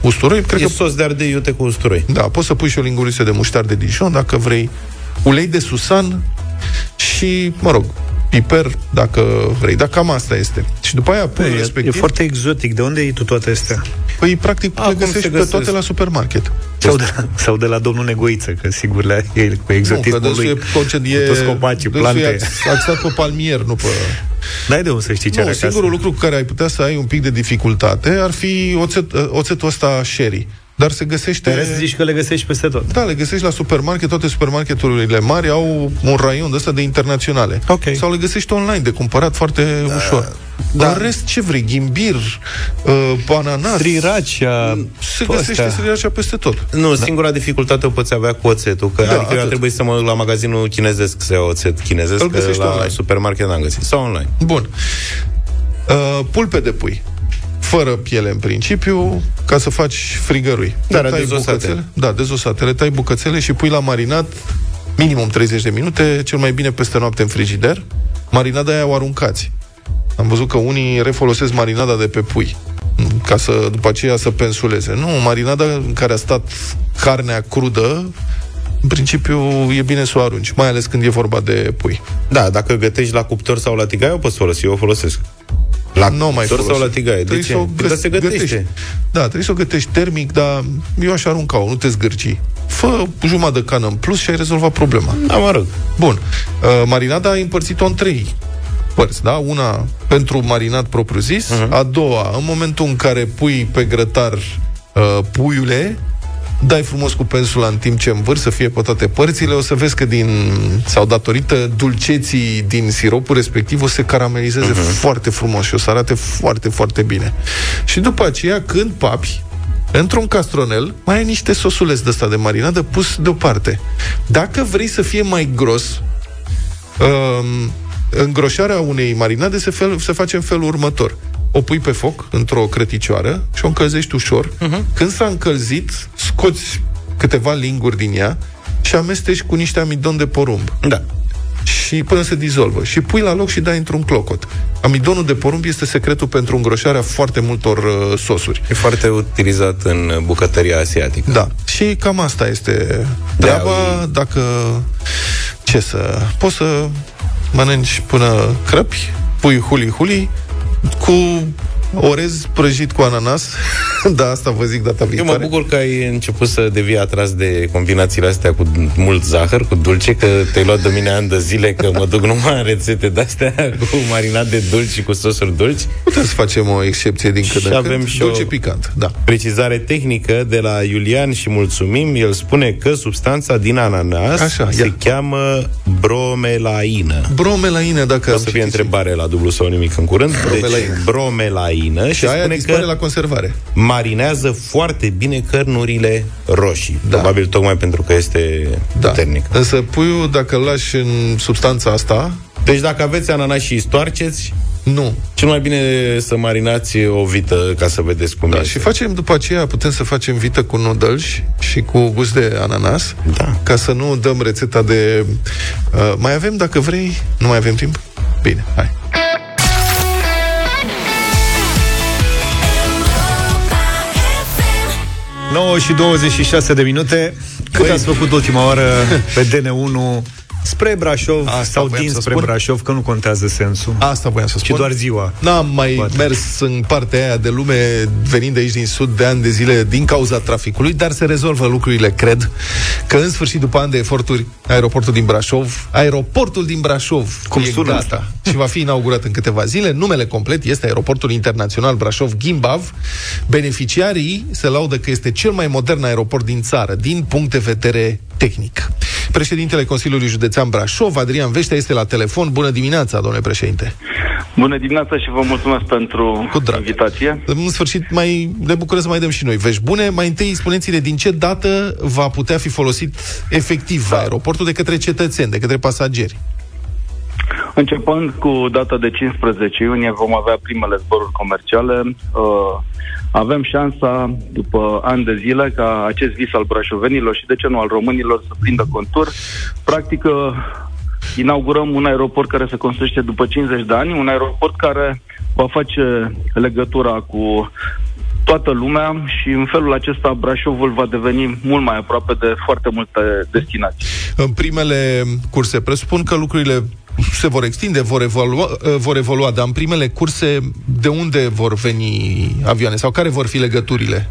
usturoi. Cred E că sos de ardei iute cu usturoi. da, poți să pui și o linguriță de muștar de Dijon, dacă vrei, ulei de susan și, mă rog, piper, dacă vrei. Dar cam asta este. Și după aia, pui E, respectiv... e foarte exotic. De unde iei tu toate astea? Păi, practic, A, le cum se găsești pe găsesc? toate la supermarket. Sau de, la, sau de la domnul Negoiță, că sigur le e cu exotismul nu, că lui. dânsul e, concent, e, cu toți copacii, dânsul e plante. ax- axat pe palmier, nu pe... N-ai de unde să știi ce are Nu, acasă. singurul lucru cu care ai putea să ai un pic de dificultate ar fi oțet, oțetul ăsta sherry. Dar se găsește... În rest zici că le găsești peste tot. Da, le găsești la supermarket, toate supermarketurile mari au un raion de ăsta de internaționale. Ok. Sau le găsești online, de cumpărat foarte da. ușor. Dar în rest, ce vrei? Ghimbir, uh, ananas... Sriracha, Se găsește sriracha peste tot. Nu, da. singura dificultate o poți avea cu oțetul. Că, Da, da, adică eu atât. a trebuit să mă duc la magazinul chinezesc să iau oțet chinezesc, Îl că găsești la online. supermarket n-am găsit. Sau online. Bun. Uh, pulpe de pui. Fără piele în principiu, ca să faci frigărui. Dar Le tai dezosate. bucățele- Da, dezosate. Le tai bucățele și pui la marinat minimum 30 de minute, cel mai bine peste noapte în frigider. Marinada aia o aruncați. Am văzut că unii refolosesc marinada de pe pui ca să după aceea să pensuleze. Nu, marinada în care a stat carnea crudă, în principiu e bine să o arunci, mai ales când e vorba de pui. Da, dacă gătești la cuptor sau la tigaie, o poți folosi, eu o folosesc. La nu mai cuptor sau folosim. la tigaie? De Trebuie ce? să o Păi, dar se gătește. gătești. Da, trebuie să o gătești termic, dar eu aș arunca-o, nu te zgârci. Fă jumătate de cană în plus și ai rezolvat problema. Da, mă rog. Bun. Uh, marinada ai împărțit-o în trei părți, da? Una pentru marinat propriu-zis, Mhm. uh-huh. a doua, în momentul în care pui pe grătar uh, puiule, dai frumos cu pensula în timp ce învâr să fie pe toate părțile, o să vezi că din, sau datorită dulceții din siropul respectiv, o să se caramelizeze Mhm. uh-huh. foarte frumos și o să arate foarte, foarte bine. Și după aceea, când papi, Într-un castronel mai ai niște sosuleți de ăsta de marinadă pus deoparte. Dacă vrei să fie mai gros, um, îngroșarea unei marinade se, fel, se face în felul următor. O pui pe foc într-o crăticioară și o încălzești ușor. Uh-huh. Când s-a încălzit, scoți câteva linguri din ea și amesteci cu niște amidon de porumb. Da. Și până se dizolvă. Și pui la loc și dai într-un clocot. Amidonul de porumb este secretul pentru îngroșarea foarte multor uh, sosuri. E foarte utilizat în bucătăria asiatică. Da. Și cam asta este treaba. Dacă ce să... Poți să mănânci până crăpi, pui huli-huli cu orez prăjit cu ananas. <laughs> da, asta vă zic data Eu viitoare. mă bucur că ai început să devii atras de combinațiile astea cu mult zahăr, cu dulce, că te-ai luat de mine ani de zile, că mă duc numai în rețete de-astea <laughs> cu marinat de dulci și cu sosuri dulci. Putem să facem o excepție din când Și în avem când. și Dulce o picant, da. precizare tehnică de la Iulian și mulțumim. El spune că substanța din ananas Așa, se ia. cheamă bromelaină. Bromelaină, dacă O am să fie citit. întrebare la dublu sau nimic în curând. Bromelaină. Deci, bromelaină. Și, Și aia spune dispare că la conservare. marinează foarte bine cărnurile roșii. Da. Probabil tocmai pentru că este Da. puternic. Însă puiul, dacă îl lași în substanța asta, Deci dacă aveți ananas și îi stoarceți, nu. cel mai bine să marinați o vită ca să vedeți cum Da, este. și facem după aceea, putem să facem vită cu noodles și cu gust de ananas, Da. ca să nu dăm rețeta de... Uh, mai avem, dacă vrei? Nu mai avem timp? Bine, hai. 9 și 26 de minute. Cât Băi. ați făcut ultima oară pe DN1 spre Brașov Asta sau voiam din să spre spun. Brașov, că nu contează sensul. Asta voiam să ci spun. doar ziua. N-am mai Poate. mers în partea aia de lume venind de aici din sud de ani de zile din cauza traficului, dar se rezolvă lucrurile, cred, că în sfârșit, după ani de eforturi, aeroportul din Brașov, aeroportul din Brașov Cum e sună gata asta? și va fi inaugurat în câteva zile. Numele complet este Aeroportul Internațional Brașov-Gimbav. Beneficiarii se laudă că este cel mai modern aeroport din țară, din punct de vedere tehnic. Președintele Consiliului Județean Brașov, Adrian Veștea, este la telefon. Bună dimineața, domnule președinte! Bună dimineața și vă mulțumesc pentru Cu drag. invitație. În sfârșit, mai ne bucurăm să mai dăm și noi vești bune. Mai întâi, spuneți-ne din ce dată va putea fi folosit efectiv aeroportul de către cetățeni, de către pasageri. Începând cu data de 15 iunie vom avea primele zboruri comerciale. Uh, avem șansa, după ani de zile, ca acest vis al brașovenilor și de ce nu al românilor să prindă contur. Practic, uh, inaugurăm un aeroport care se construiește după 50 de ani, un aeroport care va face legătura cu toată lumea și în felul acesta Brașovul va deveni mult mai aproape de foarte multe destinații. În primele curse, presupun că lucrurile se vor extinde, vor evolua, vor evolua, dar în primele curse, de unde vor veni avioane sau care vor fi legăturile?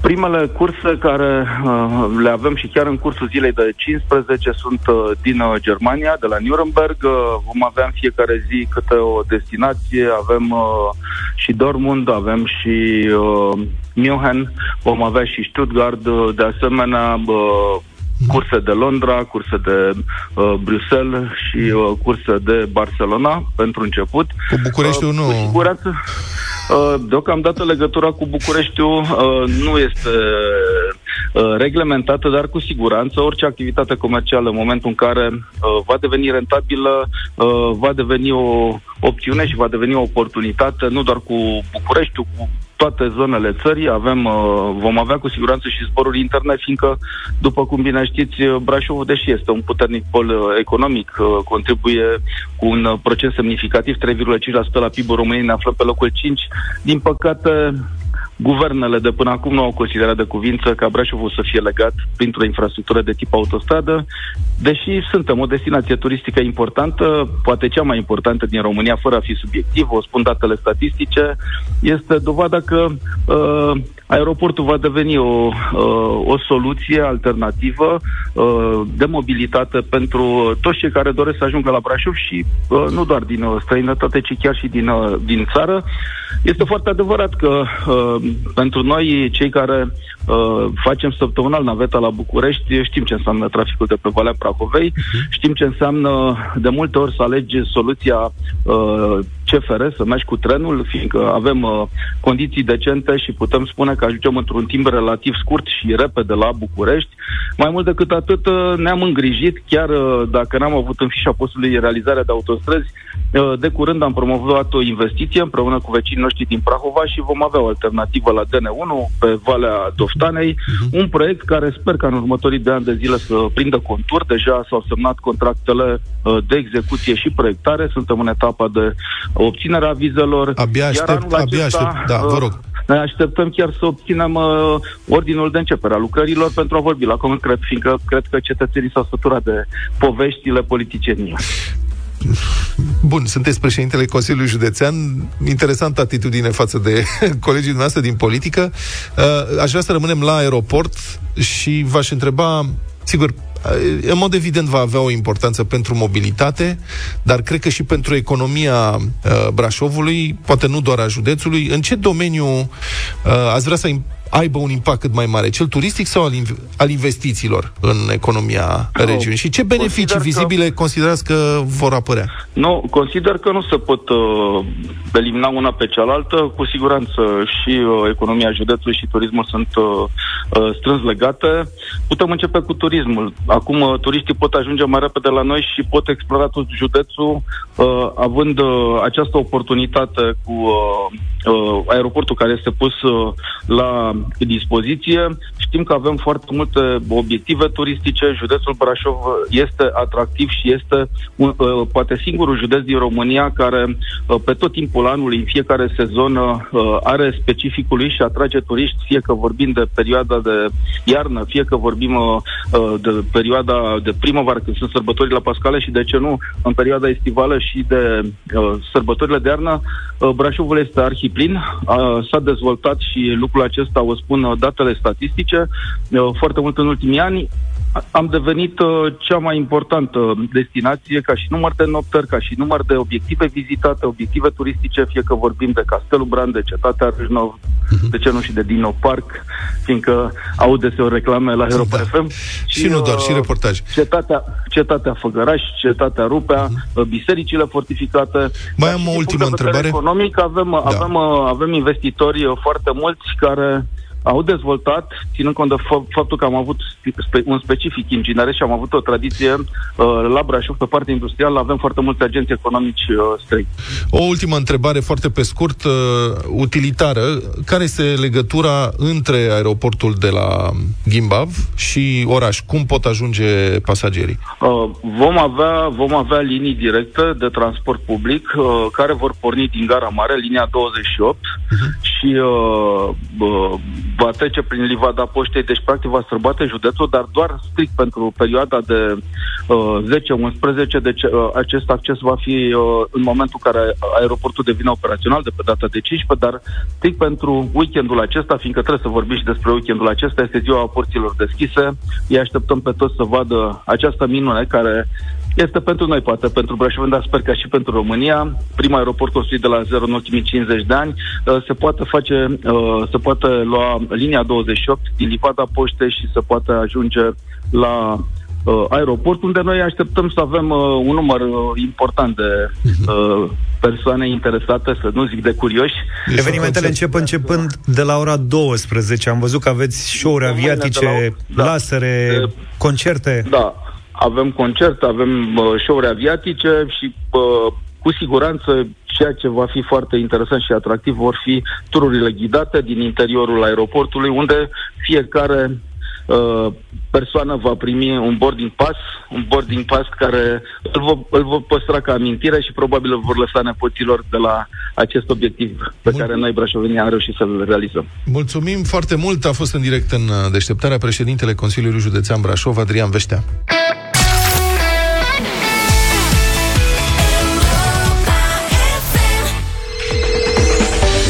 Primele curse care uh, le avem și chiar în cursul zilei de 15 sunt uh, din uh, Germania, de la Nuremberg. Uh, vom avea în fiecare zi câte o destinație. Avem uh, și Dortmund, avem și uh, München, vom avea și Stuttgart, uh, de asemenea uh, curse de Londra, curse de uh, Bruxelles și uh, curse de Barcelona pentru început. Cu Bucureștiul Uh, nu... Cu siguranță. Uh, Deocamdată legătura cu Bucureștiul uh, nu este uh, reglementată, dar cu siguranță orice activitate comercială în momentul în care uh, va deveni rentabilă, uh, va deveni o opțiune și va deveni o oportunitate, nu doar cu Bucureștiul, cu toate zonele țării. Avem, uh, vom avea cu siguranță și zboruri interne, fiindcă, după cum bine știți, uh, Brașovul, deși este un puternic pol uh, economic, uh, contribuie cu un uh, procent semnificativ, 3,5% la PIB-ul României, ne aflăm pe locul 5. Din păcate, guvernele de până acum nu au considerat de cuvință ca Brașovul să fie legat printr-o infrastructură de tip autostradă, deși suntem o destinație turistică importantă, poate cea mai importantă din România, fără a fi subiectiv, o spun datele statistice, este dovada că uh, aeroportul va deveni o, uh, o soluție alternativă uh, de mobilitate pentru toți cei care doresc să ajungă la Brașov și uh, nu doar din uh, străinătate, ci chiar și din, uh, din țară. Este foarte adevărat că uh, pentru noi, cei care uh, facem săptămânal naveta la București, știm ce înseamnă traficul de pe Valea Prahovei, știm ce înseamnă de multe ori să alegi soluția uh, CFR, să mergi cu trenul, fiindcă avem uh, condiții decente și putem spune că ajungem într-un timp relativ scurt și repede la București. Mai mult decât atât, uh, ne-am îngrijit, chiar uh, dacă n-am avut în fișa postului realizarea de autostrăzi, uh, de curând am promovat o investiție împreună cu vecinii noștri din Prahova și vom avea o alternativă la DN1 pe Valea Doftanei, un proiect care sper că în următorii de ani de zile să prindă contur. Deja s-au semnat contractele uh, de execuție și proiectare, suntem în etapa de obținerea vizelor. Abia Iar aștept, anul abia acesta, aștept. Da, vă uh, rog. Ne așteptăm chiar să obținem uh, ordinul de începere a lucrărilor pentru a vorbi la concret, fiindcă cred că cetățenii s-au săturat de poveștile politicienii. Bun, sunteți președintele Consiliului Județean. Interesantă atitudine față de <laughs> colegii noastre din politică. Uh, Aș vrea să rămânem la aeroport și v-aș întreba, sigur, uh, în mod evident va avea o importanță pentru mobilitate, dar cred că și pentru economia uh, Brașovului, poate nu doar a județului. În ce domeniu uh, ați vrea să im- aibă un impact cât mai mare, cel turistic sau al, inv- al investițiilor în economia regiunii? Și ce beneficii consider că- vizibile considerați că vor apărea? Nu, consider că nu se pot uh, elimina una pe cealaltă. Cu siguranță și uh, economia județului și turismul sunt uh, uh, strâns legate. Putem începe cu turismul. Acum uh, turiștii pot ajunge mai repede la noi și pot explora tot județul, uh, având uh, această oportunitate cu uh, uh, aeroportul care este pus uh, la dispoziție. Știm că avem foarte multe obiective turistice. Județul Brașov este atractiv și este un, uh, poate singurul județ din România care uh, pe tot timpul anului, în fiecare sezon, uh, are specificul lui și atrage turiști, fie că vorbim de perioada de iarnă, fie că vorbim uh, uh, de perioada de primăvară, când sunt sărbătorile pascale și de ce nu în perioada estivală și de uh, sărbătorile de iarnă, uh, Brașovul este arhiplin, uh, s-a dezvoltat și lucrul acesta o spun uh, datele statistice uh, foarte mult în ultimii ani. Am devenit uh, cea mai importantă destinație ca și număr de noptări, ca și număr de obiective vizitate, obiective turistice, fie că vorbim de Castelul Bran, de Cetatea Râșnov, de ce nu și de Dino Park, fiindcă aud deseori reclame la Europa da. FM. Și nu doar, și uh, reportaje. Cetatea, cetatea Făgăraș, Cetatea Rupea, uh, bisericile fortificate. Mhm. Mai Dar am și o din ultimă punct de vedere întrebare. Economic avem, da. avem, uh, avem investitori uh, foarte mulți care au dezvoltat, ținând cont de f- faptul că am avut spe- un specific ingineresc și am avut o tradiție uh, la Brașov, pe partea industrială, avem foarte mulți agenți economici uh, străini. O ultimă întrebare foarte pe scurt, uh, utilitară. Care este legătura între aeroportul de la Gimbav și oraș? Cum pot ajunge pasagerii? Uh, vom, avea, vom avea linii directe de transport public uh, care vor porni din Gara Mare, linia 28, și uh, uh, va trece prin Livada Poștei, deci practic va străbate județul, dar doar strict pentru perioada de uh, 10-11, deci uh, acest acces va fi uh, în momentul în care aeroportul devine operațional, de pe data de 15, dar strict pentru weekendul acesta, fiindcă trebuie să vorbim și despre weekendul acesta, este ziua porților deschise, îi așteptăm pe toți să vadă această minune care este pentru noi, poate, pentru Brașov, dar sper că și pentru România. Primul aeroport construit de la zero în ultimii 50 de ani. Uh, Se poate face, uh, se poate lua linia 28 din Livada Poște și se poate ajunge la uh, aeroport, unde noi așteptăm să avem uh, un număr uh, important de uh, persoane interesate, să nu zic de curioși. Evenimentele încep începând de la ora 12. Am văzut că aveți show-uri Mâine de aviatice, la- da. lasere, concerte. Da, avem concert, avem uh, show-uri aviatice și uh, cu siguranță ceea ce va fi foarte interesant și atractiv vor fi tururile ghidate din interiorul aeroportului, unde fiecare uh, persoană va primi un boarding pass, un boarding pass care îl vor, îl vor păstra ca amintire și probabil îl vor lăsa nepoților de la acest obiectiv pe care noi brașovenii am reușit să-l realizăm. Mulțumim foarte mult. A fost în direct în uh, deșteptarea președintele Consiliului Județean Brașov, Adrian Veștea.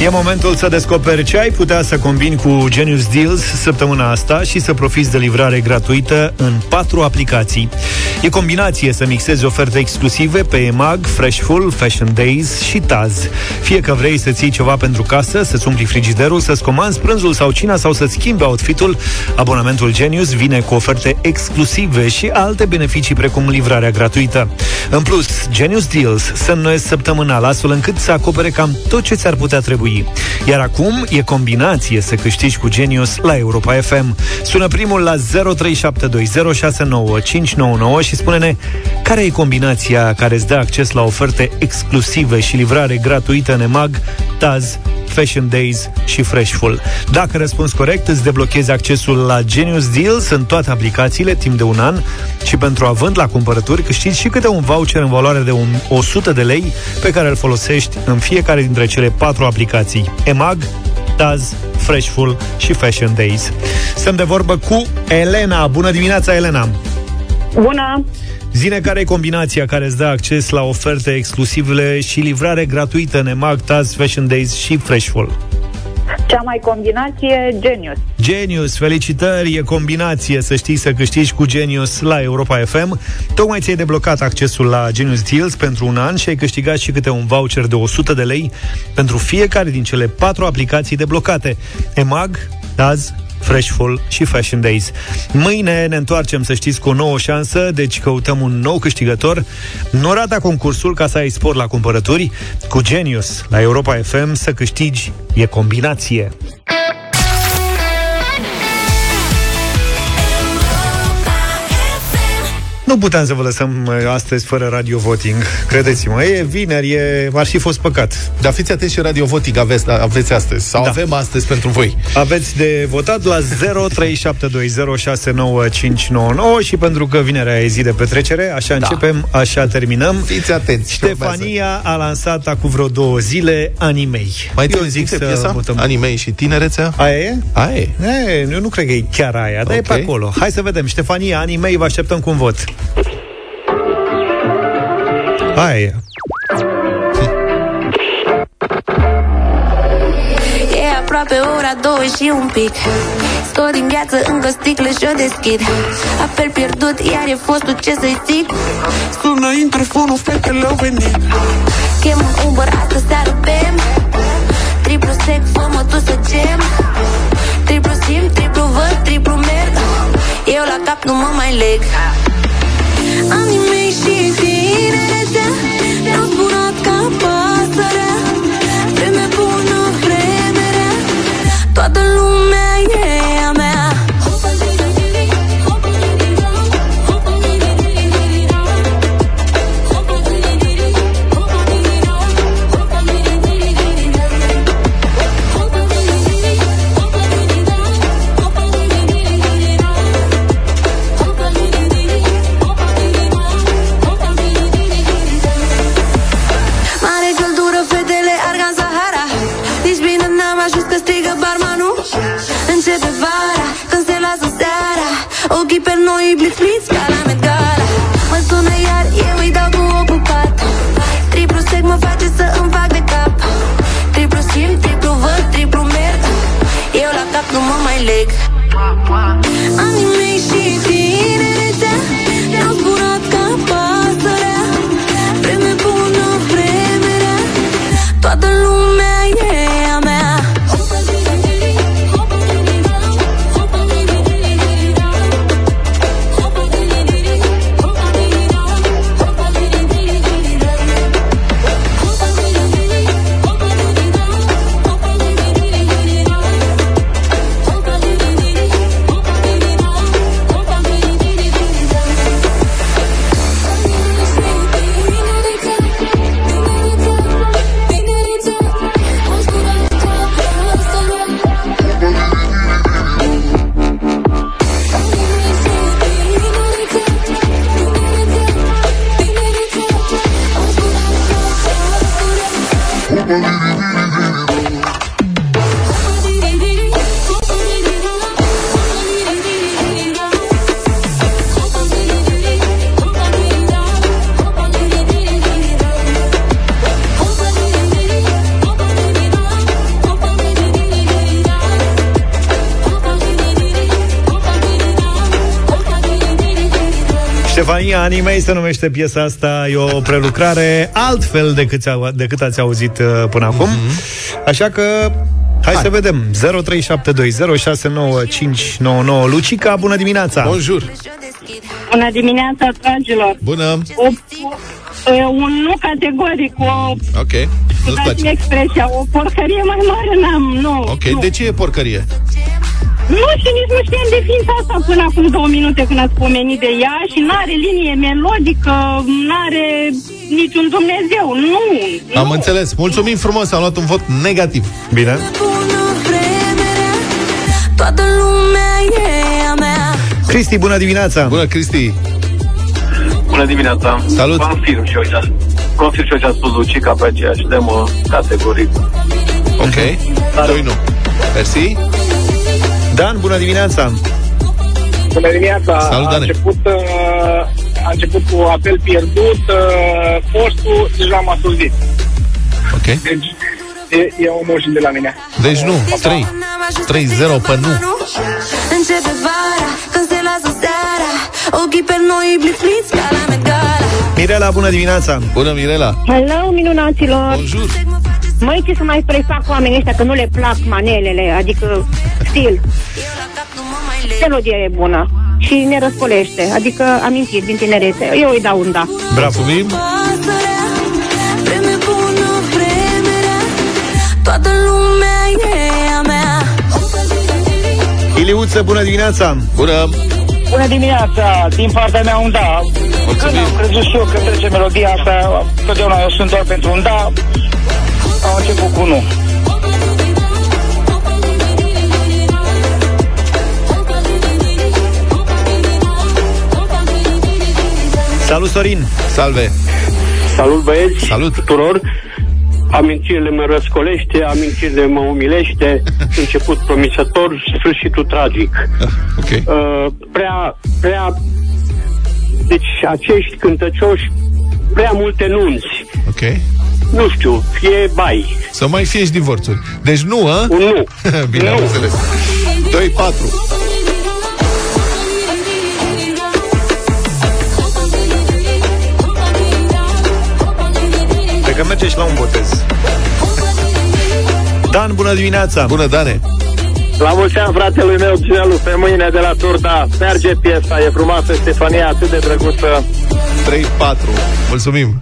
E momentul să descoperi ce ai putea să combini cu Genius Deals săptămâna asta și să profiți de livrare gratuită în patru aplicații. E combinație să mixezi oferte exclusive pe EMAG, Freshful, Fashion Days și Taz. Fie că vrei să ții ceva pentru casă, să-ți umpli frigiderul, să-ți comanzi prânzul sau cina sau să-ți schimbi outfitul, abonamentul Genius vine cu oferte exclusive și alte beneficii precum livrarea gratuită. În plus, Genius Deals se înnoiesc săptămânal astfel încât să acopere cam tot ce ți-ar putea trebui. Iar acum e combinație să câștigi cu Genius la Europa FM. Sună primul la 0372069599 și spune-ne care e combinația care îți dă acces la oferte exclusive și livrare gratuită în EMAG, Taz, Fashion Days și Freshful. Dacă răspunzi corect, îți deblochezi accesul la Genius Deals în toate aplicațiile timp de un an și pentru având la cumpărături câștigi și câte un voucher în valoare de un 100 de lei pe care îl folosești în fiecare dintre cele patru aplicații. EMAG, Taz, Freshful și Fashion Days. Stăm de vorbă cu Elena. Bună dimineața, Elena! Bună! Zine care e combinația care îți dă acces la oferte exclusive și livrare gratuită în EMAG, Taz, Fashion Days și Freshful. Cea mai combinație, Genius. Genius, felicitări, e combinație să știi să câștigi cu Genius la Europa FM. Tocmai ți-ai deblocat accesul la Genius Deals pentru un an și ai câștigat și câte un voucher de 100 de lei pentru fiecare din cele patru aplicații deblocate. EMAG, Taz, Freshful și Fashion Days. Mâine ne întoarcem, să știți, cu o nouă șansă, deci căutăm un nou câștigător. Nu rata concursul ca să ai spor la cumpărături. Cu Genius la Europa FM să câștigi e combinație. Nu puteam să vă lăsăm uh, astăzi fără radio voting. Credeți-mă, e vineri, e, ar fi fost păcat. Dar fiți atenți și radio voting aveți, aveți astăzi. Sau Da. avem astăzi pentru voi. Aveți de votat la 0372069599 și pentru că vinerea e zi de petrecere, așa Da. începem, așa terminăm. Fiți atenți. Ștefania a lansat acum vreo două zile Animei. Mai Eu Eu zic să piesa? votăm. Animei și tinerețea? Aia e? Aia e. E, eu nu cred că e chiar aia, dar Ok. e pe acolo. Hai să vedem. Ștefania, Animei, vă așteptăm cu un vot. Aia e. E aproape ora două și un pic. Scot din gheață încă sticlă și o deschid. Apel pierdut, iar e fostul ce să-i zic? Sună interfonul, fetele au venit. Chem un Uber, astă seară bem. Triplu sec, fă-mă tu să gem. Triplu simt, triplu văd, triplu merg. Eu la cap nu mă mai leg Anii mei și tinerețea. Ne-au Animei se numește piesa asta, e o prelucrare altfel decât, au- decât ați auzit uh, până acum. Așa că Hai, să vedem 0372069599 Lucica, bună dimineața Bonjour Bună dimineața, dragilor! Bună O, e, un nu categoric, o, Ok, nu-ți dați-mi place expresia, o porcărie mai mare n-am, nu. Ok, nu. de ce e porcărie? Nu știu, nici nu știam de ființa asta până acum două minute când ați pomenit de ea și n-are linie melodică, n-are niciun Dumnezeu, nu. Am înțeles, mulțumim frumos, am luat un vot negativ. Bine? Toată lumea e a mea. Cristi, bună dimineața. Bună, Cristi. Bună dimineața! Salut! Confirm și eu ce a, confirm și eu ce a spus Lucica pe aceeași temă, categoric. Ok, doi nu. Mersi Dan, bună dimineața Bună dimineața! Salut, a Dane. început, uh, a început cu apel pierdut, uh, postul deja m-a suzit. Ok Deci e, e o moșin de la mine. Deci nu, 3 3-0 pe nu Începe vara, când se lasă seara Ochii pe noi blitz-blitz ca la Met Gala Mirela, bună dimineața Bună, Mirela Hello, minunaților! Bonjour! Măi, ce să mai prefac cu oamenii ăștia, că nu le plac manelele, adică stil. Melodie e bună și ne răscolește, adică amintiri din tinerețe. Eu îi dau un da. Bravo Mulțumim Vreme bună, vreme rea Toată lumea e a mea Iliuță, bună dimineața Bună Bună dimineața! Din partea mea un da. Când am crezut și eu că trece melodia asta, totdeauna eu sunt doar pentru un da, am început cu nu. Salut, Sorin. Salve. Salut băieți. Salut. Tuturor. Amintirile mă răscolește, amintirile mă umilește. <laughs> Început promisător, sfârșitul tragic. Ok. Uh, Prea, prea Deci acești cântăcioși Prea multe nunți. Ok. Nu știu, fie bai. Să mai fie și divorțuri. Deci nu, a? Un nu. <laughs> Bine, am Nu. înțeles. 2-4 merge și la un botez. Dan, bună dimineața! Bună, Dane! La mulți ani, fratelui meu, Gelu, pe mâine de la Turda. Merge piesa, e frumoasă, Stefania, atât de drăguță. 3-4 Mulțumim!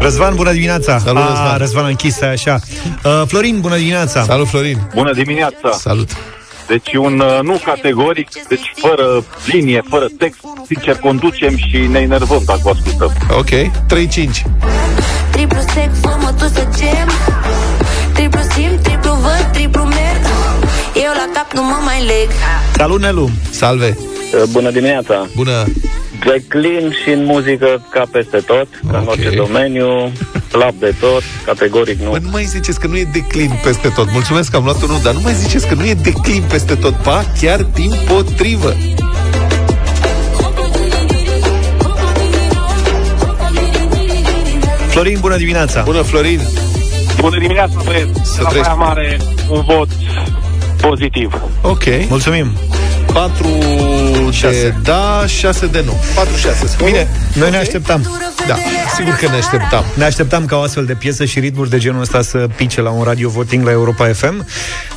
Răzvan, bună dimineața! Salut, A, Răzvan. Răzvan a închis așa. Uh, Florin, bună dimineața! Salut, Florin. Bună dimineața! Salut Deci un uh, nu categoric, deci fără linie, fără text, sincer conducem și ne enervăm dacă o ascultăm. Ok, 3-5 Triplu sec, fă-mă tu să gem. Triplu simt, triplu văd, triplu merg. Eu la cap nu mă mai leg. Salut, Nelu. Salve. Bună dimineața! Bună Declin și în muzică ca peste tot, ca în Ok. orice domeniu, slab de tot, categoric nu. Bă, nu mai ziceți că nu e declin peste tot Mulțumesc că am luat unul, dar nu mai ziceți că nu e declin peste tot Pa, chiar din potrivă Florin, bună dimineața Bună, Florin Bună dimineața, băieți! Să La trăiești. Baia Mare, un vot pozitiv. Ok Mulțumim 4 de da, 6 de nu 4-6 Bine, noi ne așteptam Da, sigur că ne așteptam Ne așteptam ca o astfel de piesă și ritmuri de genul ăsta să pice la un radio voting la Europa FM.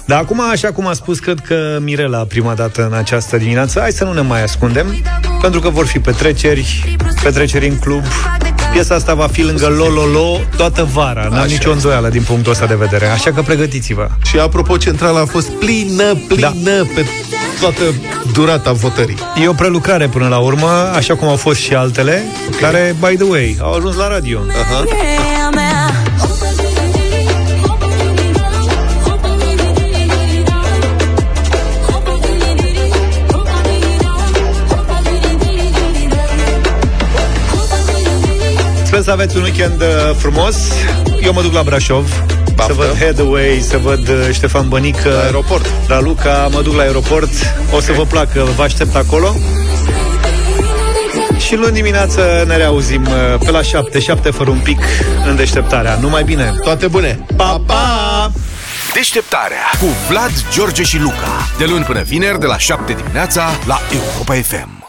Dar acum, așa cum a spus, cred că Mirela prima dată în această dimineață, hai să nu ne mai ascundem, pentru că vor fi petreceri, petreceri în club. Piesa asta va fi lângă Lololo toată vara, n-am Așa nicio este. îndoială din punctul ăsta de vedere. Așa că pregătiți-vă. Și apropo, centrala a fost plină, plină da. pe toată durata votării. E o prelucrare până la urmă, așa cum au fost și altele, okay. care, by the way, au ajuns la radio. Aha. E a mea Sper să aveți un weekend uh, frumos. Eu mă duc la Brașov Baftă. să văd Headway, să văd uh, Ștefan Bănică La aeroport. La Luca, mă duc la aeroport O să vă placă, vă aștept acolo Și luni dimineață ne reauzim uh, pe la 7, 7 fără un pic în deșteptarea. Numai bine! Toate bune! Pa, pa! Deșteptarea cu Vlad, George și Luca. De luni până vineri, de la 7 dimineața, la Europa FM.